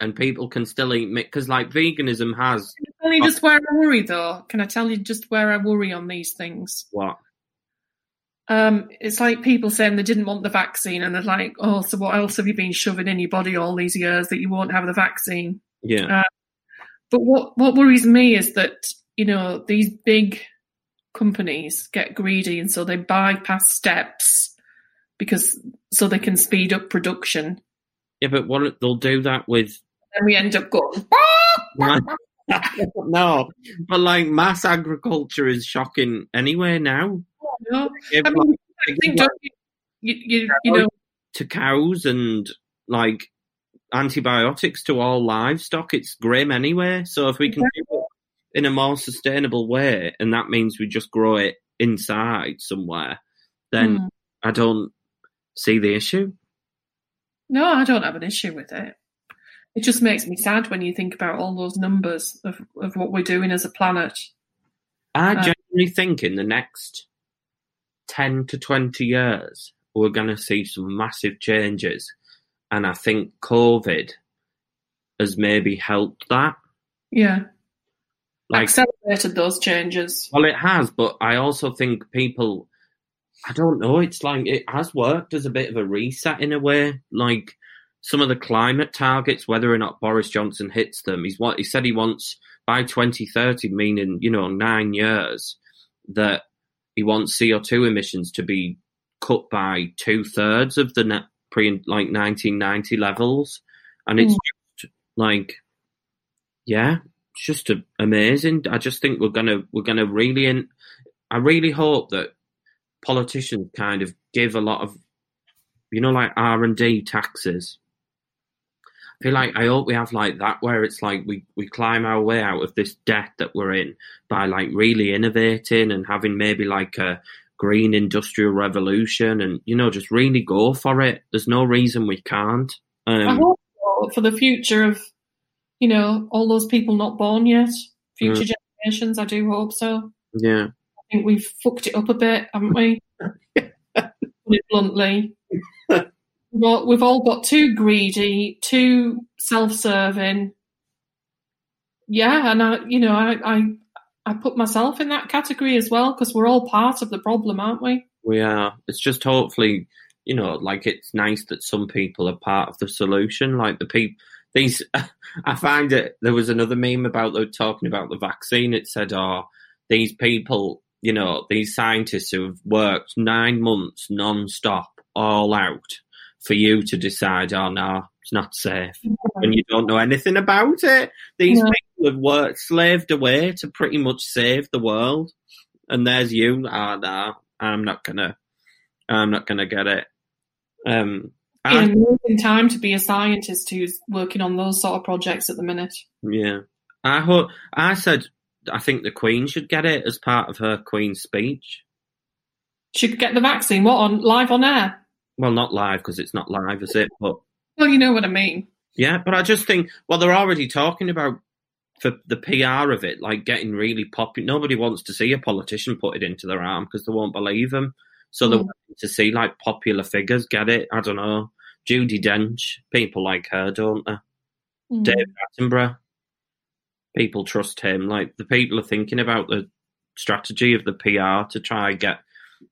[SPEAKER 1] and people can still eat meat. Because, like, veganism has
[SPEAKER 2] Only just where I worry, though. Can I tell you just where I worry on these things?
[SPEAKER 1] what?
[SPEAKER 2] Um, it's like people saying they didn't want the vaccine, and they're like, "Oh, so what else have you been shoving in your body all these years that you won't have the vaccine?"
[SPEAKER 1] Yeah.
[SPEAKER 2] But what what worries me is that you know these big companies get greedy, and so they bypass steps because so they can speed up production.
[SPEAKER 1] Yeah, but what they'll do that with.
[SPEAKER 2] And we end up going. (laughs)
[SPEAKER 1] no, but like mass agriculture is shocking anywhere now.
[SPEAKER 2] No, I mean,
[SPEAKER 1] like,
[SPEAKER 2] I think
[SPEAKER 1] like,
[SPEAKER 2] don't you, you, you, you know,
[SPEAKER 1] to cows and like antibiotics to all livestock, it's grim anyway. So if we can do it in a more sustainable way, and that means we just grow it inside somewhere, then
[SPEAKER 2] Hmm.
[SPEAKER 1] I don't see the issue.
[SPEAKER 2] No, I don't have an issue with it. It just makes me sad when you think about all those numbers of, of what we're doing as a planet.
[SPEAKER 1] I
[SPEAKER 2] Uh,
[SPEAKER 1] genuinely think in the next 10 to 20 years, we're going to see some massive changes. And I think COVID has maybe helped that.
[SPEAKER 2] Yeah.
[SPEAKER 1] Like,
[SPEAKER 2] Accelerated those changes.
[SPEAKER 1] well, it has, but I also think people, I don't know, it's like it has worked as a bit of a reset in a way. Like some of the climate targets, whether or not Boris Johnson hits them, he's what he said he wants by 2030, meaning, you know, nine years, that he wants CO2 emissions to be cut by two thirds of the net pre like 1990 levels, and it's
[SPEAKER 2] Mm.
[SPEAKER 1] just like, yeah, it's just a, amazing. I just think we're gonna we're gonna really in. I really hope that politicians kind of give a lot of, you know, like R and D taxes. I feel like I hope we have like that where it's like we, we climb our way out of this debt that we're in by like really innovating and having maybe like a green industrial revolution and you know just really go for it. There's no reason we can't.
[SPEAKER 2] I
[SPEAKER 1] Um,
[SPEAKER 2] hope so, for the future of, you know, all those people not born yet, future
[SPEAKER 1] Mm.
[SPEAKER 2] generations. I do hope so.
[SPEAKER 1] yeah,
[SPEAKER 2] I think we've fucked it up a bit, haven't we? (laughs) Put it bluntly. We've all, we've all got too greedy, too self-serving. Yeah, and I, you know, I, I, I put myself in that category as well because we're all part of the problem, aren't we?
[SPEAKER 1] we are. It's just hopefully, you know, like it's nice that some people are part of the solution. Like the people, these, (laughs) I find it. There was another meme about the talking about the vaccine. It said, "Oh, these people, you know, these scientists who have worked nine months non-stop, all out, for you to decide, oh no, it's not safe, and you don't know anything about it. These
[SPEAKER 2] No.
[SPEAKER 1] Have worked, slaved away to pretty much save the world, and there's you. Ah, no, I'm not gonna, I'm not gonna get it. Um,
[SPEAKER 2] It's
[SPEAKER 1] I,
[SPEAKER 2] an amazing time to be a scientist who's working on those sort of projects at the minute.
[SPEAKER 1] yeah, I hope. I said I think the Queen should get it as part of her Queen's speech.
[SPEAKER 2] Should get the vaccine. What on live on air?
[SPEAKER 1] Well, not live because it's not live, is it? But
[SPEAKER 2] Well, you know what I mean.
[SPEAKER 1] Yeah, but I just think, well, they're already talking about for the PR of it, like getting really popular. Nobody wants to see a politician put it into their arm because they won't believe them. So they
[SPEAKER 2] Mm.
[SPEAKER 1] want to see like popular figures get it. I don't know. Judi Dench, people like her, don't they?
[SPEAKER 2] Mm.
[SPEAKER 1] Dave Attenborough, people trust him. Like the people are thinking about the strategy of the PR to try and get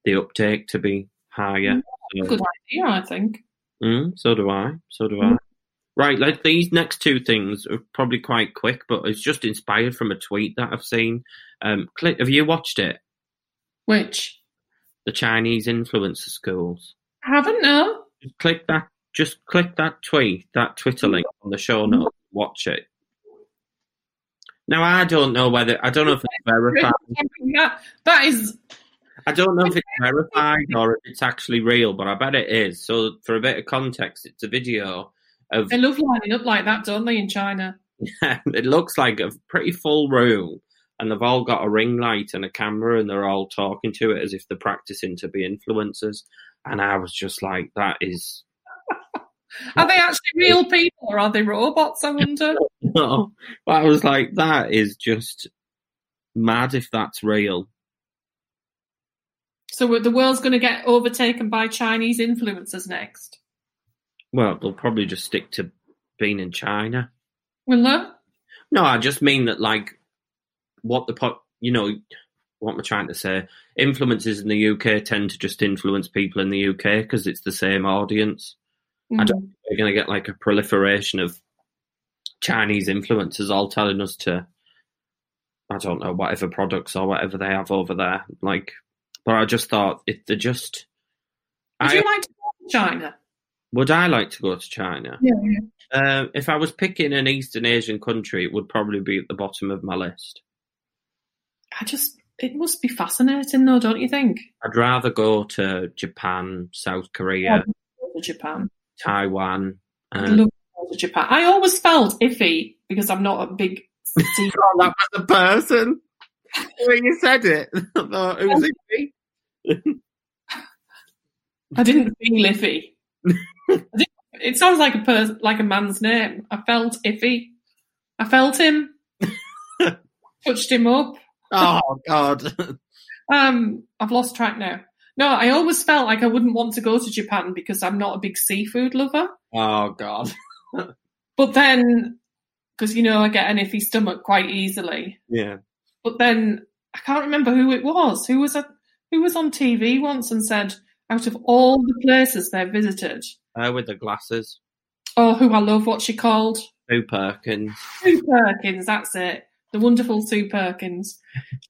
[SPEAKER 1] the uptake to be higher. So-
[SPEAKER 2] Good idea, I think.
[SPEAKER 1] Mm, so do I. So do I. Right, like these next two things are probably quite quick, but it's just inspired from a tweet that I've seen. Um, click, have you watched it?
[SPEAKER 2] Which
[SPEAKER 1] The Chinese influencer schools.
[SPEAKER 2] I haven't no.
[SPEAKER 1] Just click that. Just click that tweet, that Twitter link on the show notes. Watch it. Now I don't know whether I don't know if it's verified.
[SPEAKER 2] That is
[SPEAKER 1] I don't know if it's verified or if it's actually real, but I bet it is. So for a bit of context, it's a video of
[SPEAKER 2] they love lining up like that, don't they, in China? (laughs)
[SPEAKER 1] it looks like a pretty full room, and they've all got a ring light and a camera, and they're all talking to it as if they're practicing to be influencers. And I was just like, that is (laughs)
[SPEAKER 2] Are they actually real people or are they robots, I wonder? (laughs)
[SPEAKER 1] no. But I was like, that is just mad if that's real.
[SPEAKER 2] so the world's going to get overtaken by Chinese influencers next.
[SPEAKER 1] Well, they'll probably just stick to being in China.
[SPEAKER 2] Will they?
[SPEAKER 1] No, I just mean that, like, what the po- you know, what am I trying to say? Influences in the UK tend to just influence people in the UK because it's the same audience. I don't mm-hmm. think we're going to get like a proliferation of Chinese influencers all telling us to, I don't know, whatever products or whatever they have over there. Like, but I just thought if they're just,
[SPEAKER 2] Would
[SPEAKER 1] I,
[SPEAKER 2] you like to go to China?
[SPEAKER 1] Would I like to go to China?
[SPEAKER 2] Yeah.
[SPEAKER 1] Uh, if I was picking an Eastern Asian country, it would probably be at the bottom of my list.
[SPEAKER 2] I just, it must be fascinating though, don't you think?
[SPEAKER 1] I'd rather go to Japan, South Korea,
[SPEAKER 2] to Japan.
[SPEAKER 1] Taiwan.
[SPEAKER 2] I'd
[SPEAKER 1] Uh,
[SPEAKER 2] love to go to Japan. I always felt iffy because I'm not a big (laughs)
[SPEAKER 1] oh, that was the person. When you said it, (laughs) I thought it was (laughs) me.
[SPEAKER 2] I didn't feel iffy. (laughs) It sounds like a person, like a man's name. I felt iffy. I felt him. (laughs) Touched him up.
[SPEAKER 1] Oh God. (laughs)
[SPEAKER 2] Um, I've lost track now. No, I always felt like I wouldn't want to go to Japan because I'm not a big seafood lover.
[SPEAKER 1] Oh God.
[SPEAKER 2] But then, because you know, I get an iffy stomach quite easily.
[SPEAKER 1] Yeah.
[SPEAKER 2] But then I can't remember who it was. Who was a, who was on TV once and said, out of all the places they've visited,
[SPEAKER 1] Her with the glasses.
[SPEAKER 2] oh, who I love, what's she called?
[SPEAKER 1] Sue Perkins.
[SPEAKER 2] Sue Perkins, that's it. the wonderful Sue Perkins.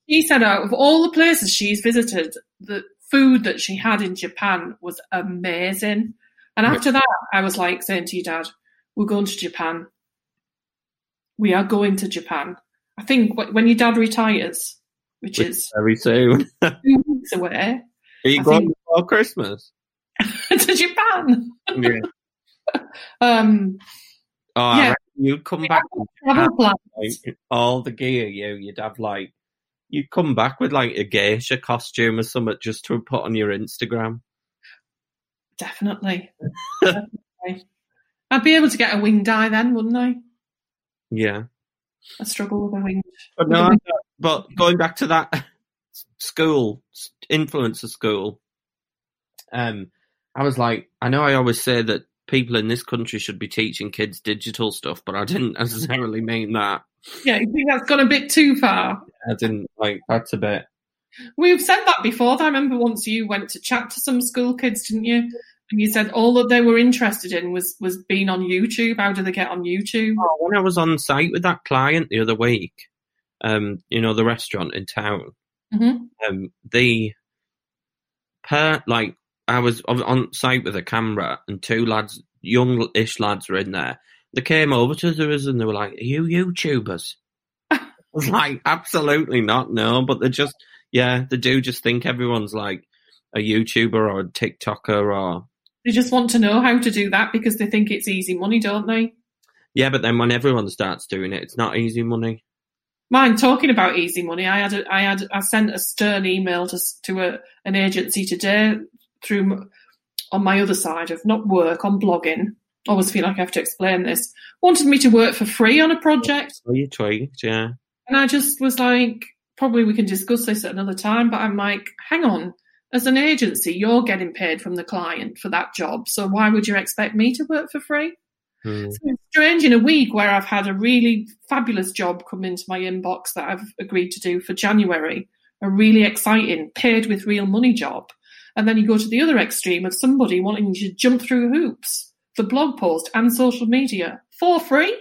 [SPEAKER 2] She said out of all the places she's visited, the food that she had in Japan was amazing. And after that, I was like saying to your dad, "We're going to Japan. We are going to Japan." I think when your dad retires, which is
[SPEAKER 1] Very soon. (laughs)
[SPEAKER 2] Two weeks away, Are
[SPEAKER 1] you
[SPEAKER 2] I
[SPEAKER 1] going
[SPEAKER 2] think-
[SPEAKER 1] before Christmas? (laughs)
[SPEAKER 2] to Japan.
[SPEAKER 1] Yeah. (laughs)
[SPEAKER 2] Um,
[SPEAKER 1] Oh,
[SPEAKER 2] Yeah.
[SPEAKER 1] you'd come back
[SPEAKER 2] plan.
[SPEAKER 1] like, all the gear you, you'd have like, you'd come back with like a geisha costume or something just to put on your Instagram.
[SPEAKER 2] Definitely. Definitely. I'd be able to get a winged eye then, wouldn't I?
[SPEAKER 1] Yeah.
[SPEAKER 2] I struggle with a winged.
[SPEAKER 1] But no,
[SPEAKER 2] winged-
[SPEAKER 1] but going back to that (laughs) school, influencer school, um, I was like, I know I always say that people in this country should be teaching kids digital stuff, but I didn't (laughs) necessarily mean that.
[SPEAKER 2] Yeah, you think that's gone a bit too far?
[SPEAKER 1] I didn't like, that's a bit,
[SPEAKER 2] We've said that before. I remember once you went to chat to some school kids, didn't you? And you said all that they were interested in was was being on YouTube. How do they get on YouTube?
[SPEAKER 1] Oh, when I was on site with that client the other week, um, you know, the restaurant in town,
[SPEAKER 2] hmm
[SPEAKER 1] um, the per like I was on- site with a camera and two lads, young-ish lads, were in there. They came over to us and they were like, "Are you YouTubers?" (laughs) I was like, "Absolutely not, no." But they just, yeah, they do just think everyone's like a YouTuber or a TikToker or
[SPEAKER 2] They just want to know how to do that because they think it's easy money, don't they?
[SPEAKER 1] yeah. But then when everyone starts doing it, it's not easy money.
[SPEAKER 2] Mind talking about easy money, I had a, I had I sent a stern email to to a, an agency today through on my other side of not work on blogging. Always feel like I have to explain this. Wanted me to work for free on a project,
[SPEAKER 1] So you tweaked, yeah.
[SPEAKER 2] and I just was like, probably we can discuss this at another time. But I'm like, hang on, as an agency, you're getting paid from the client for that job, so why would you expect me to work for free?
[SPEAKER 1] Hmm.
[SPEAKER 2] So it's strange in a week where I've had a really fabulous job come into my inbox that I've agreed to do for January, a really exciting, paid with real money job. And then you go to the other extreme of somebody wanting you to jump through hoops for blog post and social media for free.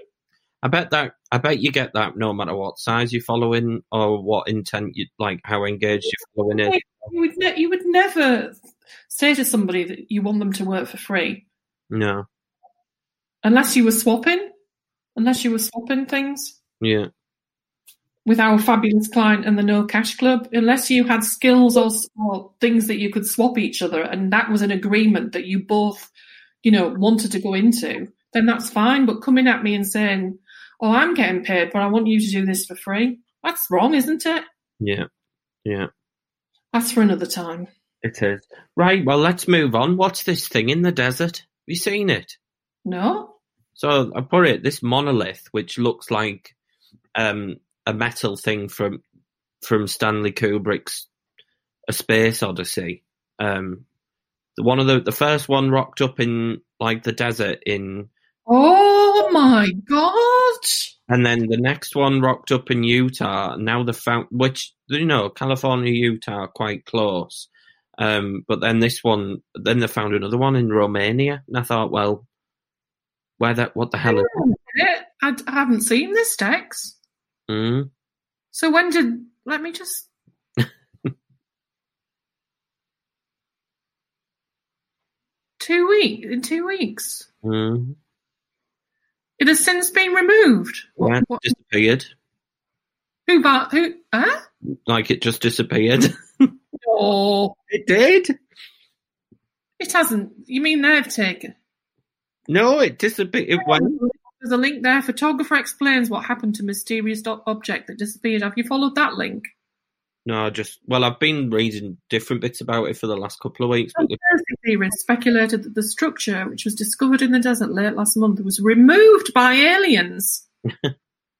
[SPEAKER 1] I bet that I bet you get that no matter what size you're following or what intent you like, how engaged you're following it.
[SPEAKER 2] You would, ne- you would never say to somebody that you want them to work for free
[SPEAKER 1] No,
[SPEAKER 2] unless you were swapping, unless you were swapping things.
[SPEAKER 1] yeah,
[SPEAKER 2] with our fabulous client and the No Cash Club, unless you had skills or, or things that you could swap each other, and that was an agreement that you both, you know, wanted to go into, then that's fine. But coming at me and saying, "Oh, I'm getting paid, but I want you to do this for free," that's wrong, isn't it?
[SPEAKER 1] yeah, yeah.
[SPEAKER 2] That's for another time.
[SPEAKER 1] It is right. Well, let's move on. What's this thing in the desert? Have you seen it?
[SPEAKER 2] No,
[SPEAKER 1] So I put it this monolith, which looks like um, a metal thing from from Stanley Kubrick's A Space Odyssey. Um, the one of the the first one rocked up in like the desert in
[SPEAKER 2] oh my god!
[SPEAKER 1] And then the next one rocked up in Utah. Now the found which you know California, Utah, are quite close. Um, but then this one, then they found another one in Romania, and I thought, well, where that? What the hell is?
[SPEAKER 2] I, I haven't seen this Dex.
[SPEAKER 1] Mm,
[SPEAKER 2] So when did? Let me just. (laughs) two week in two weeks.
[SPEAKER 1] mm,
[SPEAKER 2] It has since been removed. What, what,
[SPEAKER 1] disappeared.
[SPEAKER 2] who? But who? Huh?
[SPEAKER 1] Like it just disappeared. (laughs)
[SPEAKER 2] Oh,
[SPEAKER 1] it did.
[SPEAKER 2] it hasn't. You mean they've taken?
[SPEAKER 1] No, it disappeared. It went.
[SPEAKER 2] There's a link there. Photographer explains what happened to mysterious object that disappeared. Have you followed that link?
[SPEAKER 1] No, just well, I've been reading different bits about it for the last couple of weeks, the,
[SPEAKER 2] theorists speculated that the structure, which was discovered in the desert late last month, was removed by aliens. (laughs)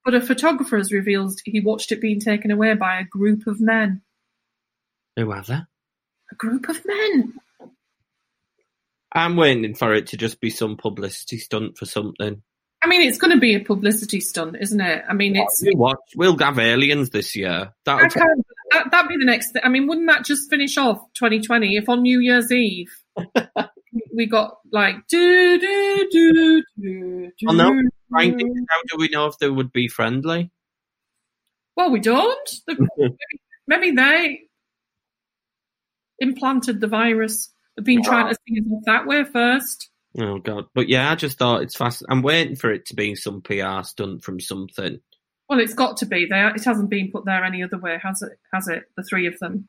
[SPEAKER 2] but a photographer has revealed he watched it being taken away by a group of men.
[SPEAKER 1] who are they?
[SPEAKER 2] A group of men.
[SPEAKER 1] I'm waiting for it to just be some publicity stunt for something.
[SPEAKER 2] I mean, it's going to be a publicity stunt, isn't it? I mean, it's
[SPEAKER 1] You watch. We'll have aliens this year. That'll
[SPEAKER 2] can't, that, that'd be the next thing. I mean, wouldn't that just finish off 2020 if on New Year's Eve (laughs) we got like do do do do do?
[SPEAKER 1] No. Right, how do we know if they would be friendly?
[SPEAKER 2] Well, we don't. The- maybe, (laughs) maybe they implanted the virus. They've been trying to see us that way first.
[SPEAKER 1] Oh god! But yeah, I just thought it's fast. I'm waiting for it to be some PR stunt from something.
[SPEAKER 2] Well, it's got to be there. It hasn't been put there any other way, has it? Has it? The three of them.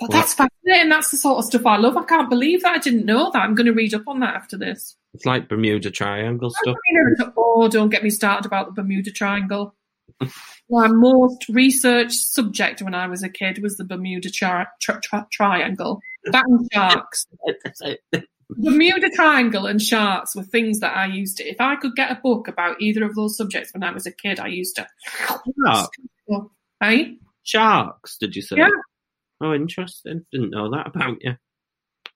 [SPEAKER 2] But
[SPEAKER 1] Well-
[SPEAKER 2] that's fascinating. That's the sort of stuff I love. I can't believe that. I didn't know that. I'm going to read up on that after this.
[SPEAKER 1] It's like Bermuda Triangle stuff.
[SPEAKER 2] Oh, don't get me started about the Bermuda Triangle. (laughs) My most researched subject when I was a kid was the Bermuda tri- tri- tri- Triangle. That and sharks. (laughs) Bermuda Triangle and sharks were things that I used to. If I could get a book about either of those subjects when I was a kid, I used to.
[SPEAKER 1] Shark-
[SPEAKER 2] Hey,
[SPEAKER 1] Sharks? Did you say?
[SPEAKER 2] Yeah.
[SPEAKER 1] Oh, interesting. Didn't know that about you.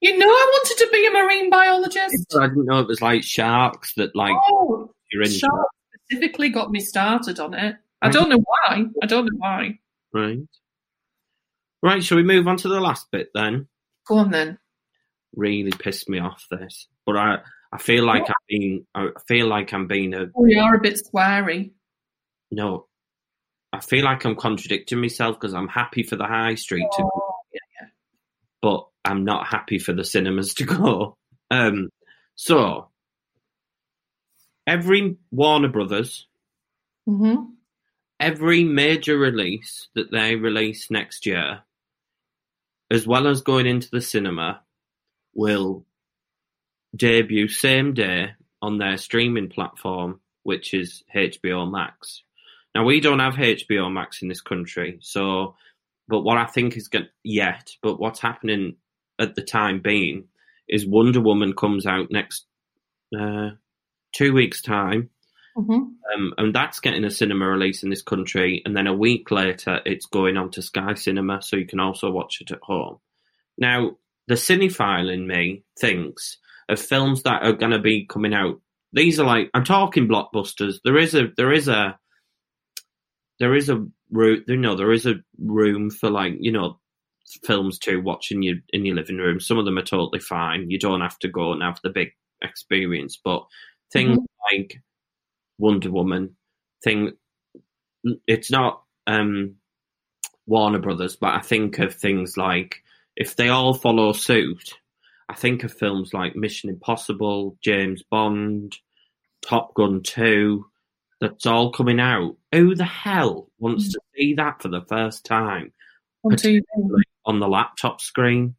[SPEAKER 2] you know I wanted to be a marine biologist.
[SPEAKER 1] I didn't know it was like sharks that like
[SPEAKER 2] Oh,
[SPEAKER 1] you're in.
[SPEAKER 2] sharks specifically got me started on it. I don't know why. I don't know why.
[SPEAKER 1] Right. Right. Shall we move on to the last bit then?
[SPEAKER 2] Go on then.
[SPEAKER 1] Really pissed me off this, but I I feel like I'm being I feel like I'm being a
[SPEAKER 2] We are a bit sweary.
[SPEAKER 1] no. I feel like I'm contradicting myself because I'm happy for the high street to
[SPEAKER 2] Oh,
[SPEAKER 1] but I'm not happy for the cinemas to (laughs) go. Um, so every Warner Brothers,
[SPEAKER 2] hmm
[SPEAKER 1] every major release that they release next year, as well as going into the cinema, will debut same day on their streaming platform, which is HBO Max. Now we don't have HBO Max in this country, so but what I think is going yet, but what's happening at the time being is Wonder Woman comes out next uh, two weeks time,
[SPEAKER 2] hmm
[SPEAKER 1] um, and that's getting a cinema release in this country. And then a week later, it's going on to Sky Cinema, so you can also watch it at home. Now, the cinephile in me thinks of films that are going to be coming out. These are like I'm talking blockbusters. There is a there is a there is a room. You know, there is a room for like you know films to watch in your in your living room. Some of them are totally fine. You don't have to go and have the big experience, but things like Wonder Woman thing. It's not um, Warner Brothers, but I think of things like if they all follow suit. I think of films like Mission Impossible, James Bond, Top Gun Two. That's all coming out. Who the hell wants to see that for the first time
[SPEAKER 2] On TV.
[SPEAKER 1] on the laptop screen?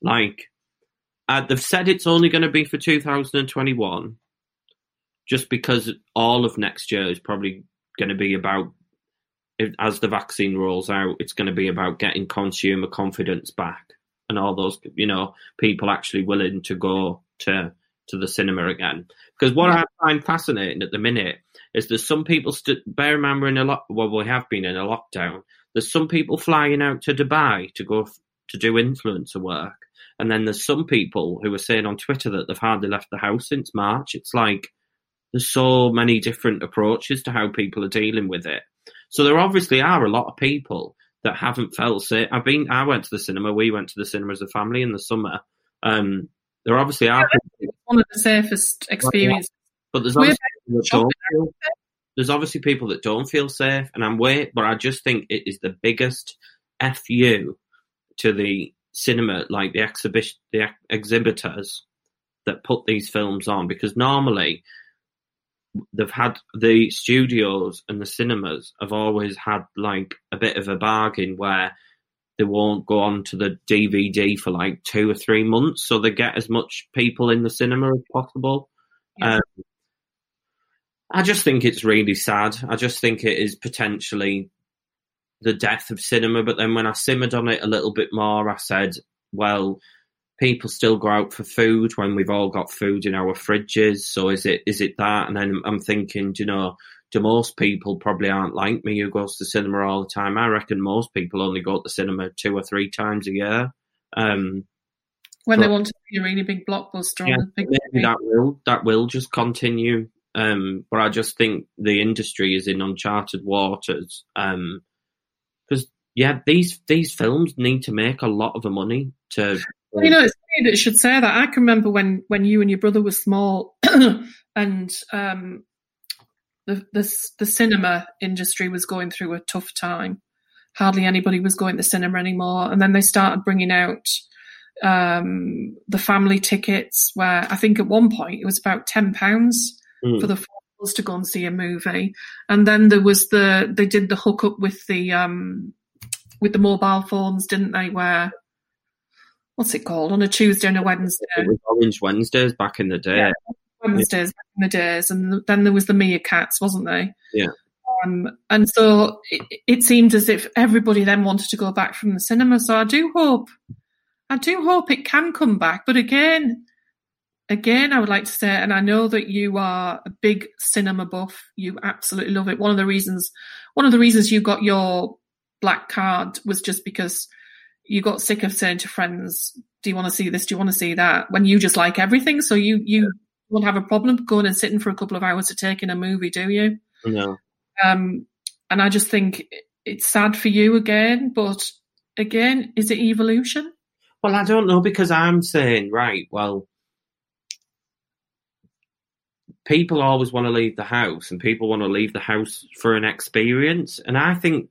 [SPEAKER 1] Like, uh, they've said it's only going to be for 2021 just because all of next year is probably going to be about as the vaccine rolls out it's going to be about getting consumer confidence back and all those you know people actually willing to go to to the cinema again. Because what i find fascinating at the minute is there's some people st- bear in mind we're in a lot well we have been in a lockdown. There's some people flying out to dubai to go f- to do influencer work. And then there's some people who are saying on twitter that they've hardly left the house since march. It's like there's so many different approaches to how people are dealing with it. So there obviously are a lot of people that haven't felt safe. I've been, I went to the cinema. We went to the cinema as a family in the summer. Um, there obviously are, people,
[SPEAKER 2] One of the safest experiences.
[SPEAKER 1] but there's obviously people that don't feel, there's obviously people that don't feel safe, and I'm wait, but I just think it is the biggest fu to the cinema, like the exhibition, the ex- exhibitors that put these films on, because normally they've had the studios and the cinemas have always had like a bit of a bargain where they won't go on to the DVD for like two or three months, so they get as much people in the cinema as possible.
[SPEAKER 2] Yeah.
[SPEAKER 1] Um, I just think it's really sad. I just think it is potentially the death of cinema. But then when I simmered on it a little bit more, I said, well, people still go out for food when we've all got food in our fridges. So is it is it that? And then I'm thinking, do you know, do most people probably aren't like me who goes to cinema all the time? I reckon most people only go to the cinema two or three times a year. Um,
[SPEAKER 2] when they want to see a really big blockbuster
[SPEAKER 1] yeah,
[SPEAKER 2] on the big
[SPEAKER 1] that will that will just continue. Um, but I just think the industry is in uncharted waters. Um, because yeah, these these films need to make a lot of the money to.
[SPEAKER 2] Well, you know, it's funny that you should say that. I can remember when, when you and your brother were small, (clears throat) and um, the, the the cinema industry was going through a tough time. Hardly anybody was going to cinema anymore, and then they started bringing out um, the family tickets. Where I think at one point it was about ten pounds
[SPEAKER 1] Mm.
[SPEAKER 2] for the fours to go and see a movie, and then there was the they did the hookup with the um, with the mobile phones, didn't they? Where what's it called on a Tuesday and a Wednesday?
[SPEAKER 1] It was Orange Wednesdays back in the day.
[SPEAKER 2] Yeah. Wednesdays back in the days, and then there was the Meerkats, wasn't there?
[SPEAKER 1] Yeah.
[SPEAKER 2] Um, and so it, it seemed as if everybody then wanted to go back from the cinema. So I do hope, I do hope it can come back. But again, again, I would like to say, and I know that you are a big cinema buff. You absolutely love it. One of the reasons, one of the reasons you got your black card was just because you got sick of saying to friends, "Do you want to see this? Do you want to see that?" When you just like everything, so you you won't have a problem going and sitting for a couple of hours to take in a movie, do you?
[SPEAKER 1] No.
[SPEAKER 2] Um, and I just think it's sad for you again, but again, is it evolution?
[SPEAKER 1] Well, I don't know because I'm saying, right, well, people always want to leave the house and people want to leave the house for an experience. And I think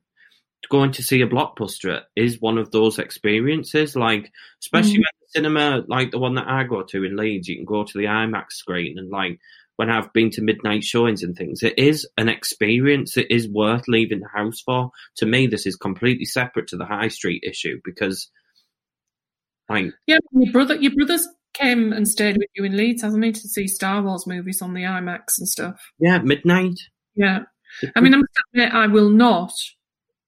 [SPEAKER 1] going to see a blockbuster is one of those experiences. Like, especially
[SPEAKER 2] Mm.
[SPEAKER 1] when the cinema, like the one that I go to in Leeds, you can go to the IMAX screen and like, when I've been to midnight showings and things, it is an experience. It is worth leaving the house for. To me, this is completely separate to the high street issue because, like,
[SPEAKER 2] Yeah, your brother, your brother's came and stayed with you in Leeds, hasn't he, to see Star Wars movies on the IMAX and stuff.
[SPEAKER 1] yeah, midnight.
[SPEAKER 2] Yeah, I mean, I must admit, I will not,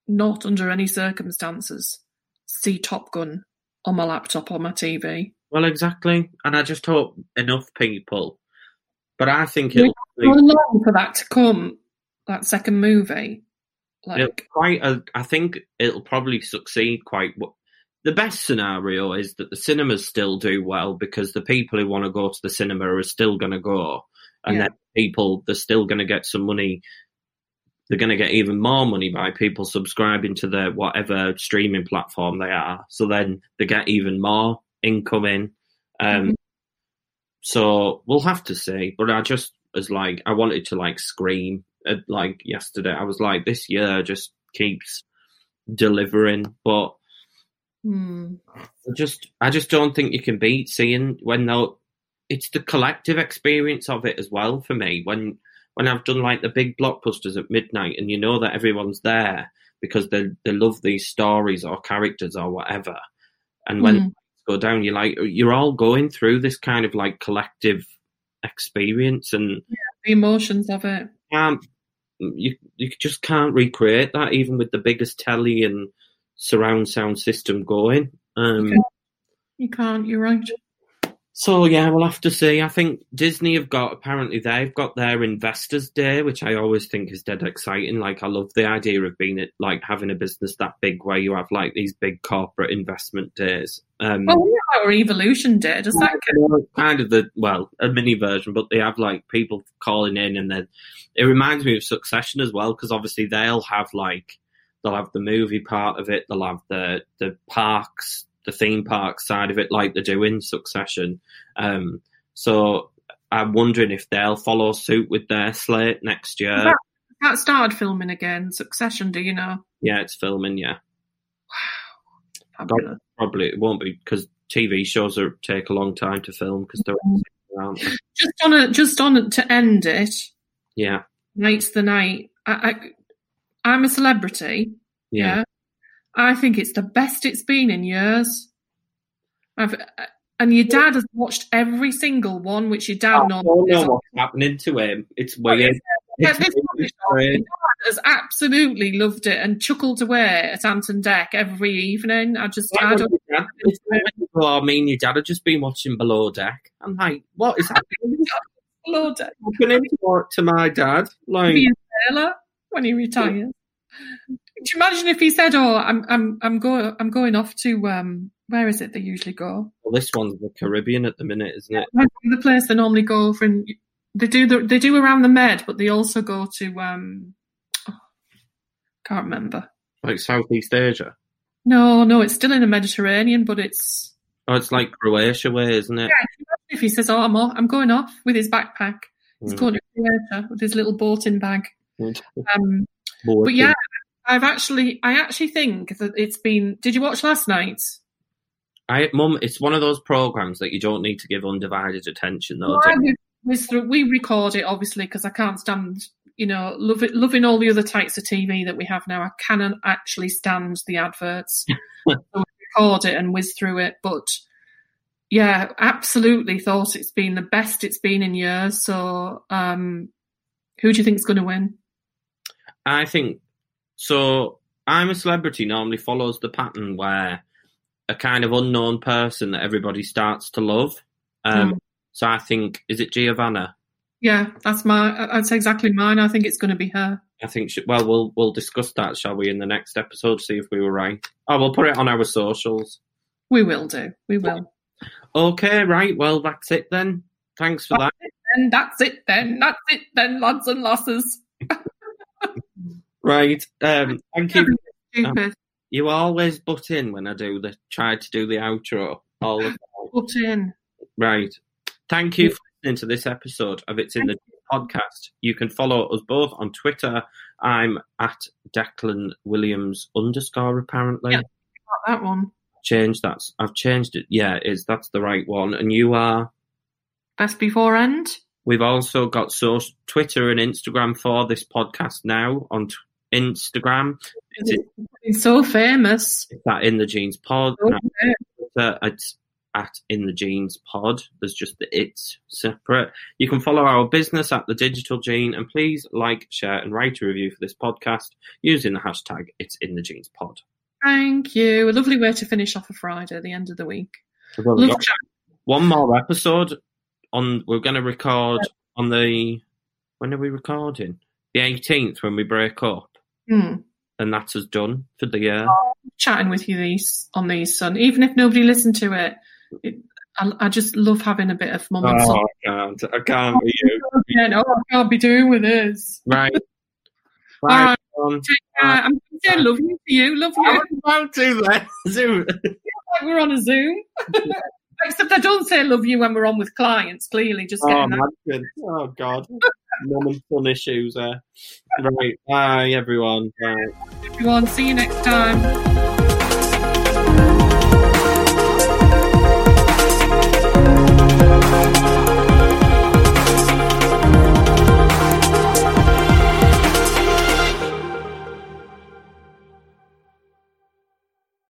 [SPEAKER 2] not under any circumstances, see Top Gun on my laptop or my TV.
[SPEAKER 1] Well, exactly. And I just hope enough people. But I think it'll
[SPEAKER 2] How long for that to come? That second movie, like
[SPEAKER 1] quite. A, I think it'll probably succeed quite. w- The best scenario is that the cinemas still do well because the people who want to go to the cinema are still going to go, and
[SPEAKER 2] Yeah.
[SPEAKER 1] then people they're still going to get some money. They're going to get even more money by people subscribing to their whatever streaming platform they are. So then they get even more income in. Um,
[SPEAKER 2] Mhm.
[SPEAKER 1] So we'll have to see. But I just was like, I wanted to like scream uh, like yesterday. I was like, this year just keeps delivering, but
[SPEAKER 2] hmm.
[SPEAKER 1] I just, I just don't think you can beat seeing when though it's the collective experience of it as well for me. When when I've done like the big blockbusters at midnight, and you know that everyone's there because they they love these stories or characters or whatever, and when
[SPEAKER 2] Mm.
[SPEAKER 1] go down, you're like you're all going through this kind of like collective experience, and
[SPEAKER 2] the emotions of it.
[SPEAKER 1] can't you you just can't recreate that even with the biggest telly and surround sound system going. Um,
[SPEAKER 2] You can't. You're right.
[SPEAKER 1] So yeah, we'll have to see. I think Disney have got apparently they've got their Investors Day, which I always think is dead exciting. Like I love the idea of being it like having a business that big where you have like these big corporate investment days. Um,
[SPEAKER 2] Well, we have our evolution day. Does that
[SPEAKER 1] kind of the well, a mini version, but they have like people calling in, and then it reminds me of Succession as well because obviously they'll have like they'll have the movie part of it, they'll have the the parks, the theme park side of it, like they do in Succession. Um, so I'm wondering if they'll follow suit with their slate next year.
[SPEAKER 2] That- That started filming again. Succession. Do you know?
[SPEAKER 1] Yeah, it's filming. Yeah,
[SPEAKER 2] Fabulous.
[SPEAKER 1] probably it won't be because TV shows are take a long time to film because they're around.
[SPEAKER 2] Just on a just on a, to end it.
[SPEAKER 1] Yeah,
[SPEAKER 2] Night's the night. I, I I'm a celebrity.
[SPEAKER 1] yeah.
[SPEAKER 2] Yeah. I think it's the best it's been in years. I've, uh, and your dad has watched every single one, which your dad
[SPEAKER 1] oh,
[SPEAKER 2] I
[SPEAKER 1] don't know what's happening to him. It's weird.
[SPEAKER 2] Uh, yeah,
[SPEAKER 1] It's
[SPEAKER 2] this one (laughs) has absolutely loved it and chuckled away at Ant and Dec every evening. I just, I don't.
[SPEAKER 1] dad- well, I mean, your dad had just been watching Below Deck. I'm like, what is happening? (laughs)
[SPEAKER 2] Below Deck.
[SPEAKER 1] happening to, to my dad? Like,
[SPEAKER 2] Be a sailor when he retires. You imagine if he said, "Oh, I'm, I'm, I'm going, I'm going off to um, where is it they usually go?
[SPEAKER 1] well, this one's the Caribbean at the minute, isn't it?
[SPEAKER 2] The place they normally go from they do the, they do around the Med, but they also go to um, oh, can't remember.
[SPEAKER 1] Like Southeast Asia.
[SPEAKER 2] No, no, it's still in the Mediterranean, but it's
[SPEAKER 1] Oh, it's like Croatia way, isn't it?
[SPEAKER 2] if he says, "Oh, I'm off, I'm going off with his backpack," He's
[SPEAKER 1] Mm.
[SPEAKER 2] going to Croatia with his little boating bag.
[SPEAKER 1] Mm.
[SPEAKER 2] Um, but yeah, I've actually, I actually think that it's been. Did you watch last night?
[SPEAKER 1] I, Mum, it's one of those programs that you don't need to give undivided attention, though.
[SPEAKER 2] Well,
[SPEAKER 1] do
[SPEAKER 2] I
[SPEAKER 1] you?
[SPEAKER 2] was- was through, we record it obviously because I can't stand, you know, love it, loving all the other types of TV that we have now. I cannot actually stand the adverts. (laughs) so we record it and whiz through it, but yeah, absolutely thought it's been the best it's been in years. So, um, who do you think is going to win?
[SPEAKER 1] I think so. I'm a celebrity normally follows the pattern where a kind of unknown person that everybody starts to love. Um,
[SPEAKER 2] Mm.
[SPEAKER 1] So I think is it Giovanna?
[SPEAKER 2] Yeah, that's my. That's exactly mine. I think it's going to be her.
[SPEAKER 1] I think she, well we'll we'll discuss that, shall we, in the next episode? See if we were right. Oh, we'll put it on our socials.
[SPEAKER 2] We will do. We will.
[SPEAKER 1] Okay, right. Well, that's it then. Thanks for that.
[SPEAKER 2] And that's it then. That's it then, lads and lasses.
[SPEAKER 1] Right. Um, thank you.
[SPEAKER 2] Stupid.
[SPEAKER 1] You always butt in when I do the try to do the outro. All the.
[SPEAKER 2] Put in.
[SPEAKER 1] Right. Thank you for listening to this episode of It's in the podcast. You can follow us both on Twitter. I'm at Declan Williams underscore apparently.
[SPEAKER 2] Yeah. Got that one.
[SPEAKER 1] Changed that. I've changed it. Yeah, it is that's the right one. And you are.
[SPEAKER 2] Best before end.
[SPEAKER 1] We've also got so Twitter and Instagram for this podcast now on Instagram. It's,
[SPEAKER 2] It's so famous.
[SPEAKER 1] it's at In the Jeans Pod.
[SPEAKER 2] So
[SPEAKER 1] it's at In the Jeans Pod. There's just the it's separate. You can follow our business at The Digital Gene and please like, share, and write a review for this podcast using the hashtag It's In the Jeans Pod.
[SPEAKER 2] Thank you. A lovely way to finish off a Friday, the end of the week.
[SPEAKER 1] Got one more episode on. We're going to record on the. When are we recording? The 18th when we break up.
[SPEAKER 2] Hmm.
[SPEAKER 1] And that's us done for the year.
[SPEAKER 2] Chatting with you these on these, son. Even if nobody listened to it, it I, I just love having a bit of mum and son.
[SPEAKER 1] Oh, I can't. I can't be you.
[SPEAKER 2] Yeah, (laughs) no, I can't be doing with this.
[SPEAKER 1] Right.
[SPEAKER 2] All
[SPEAKER 1] Right.
[SPEAKER 2] right.
[SPEAKER 1] on.
[SPEAKER 2] Uh, I'm going to say love you to you, love you.
[SPEAKER 1] I was about to then. (laughs) Zoom.
[SPEAKER 2] like we're on a Zoom. (laughs) Except I don't say love you when we're on with clients, clearly, just
[SPEAKER 1] Oh,
[SPEAKER 2] getting that.
[SPEAKER 1] Oh, God. Mum and son issues there. Right. Bye, everyone. Bye.
[SPEAKER 2] Everyone, see you next time.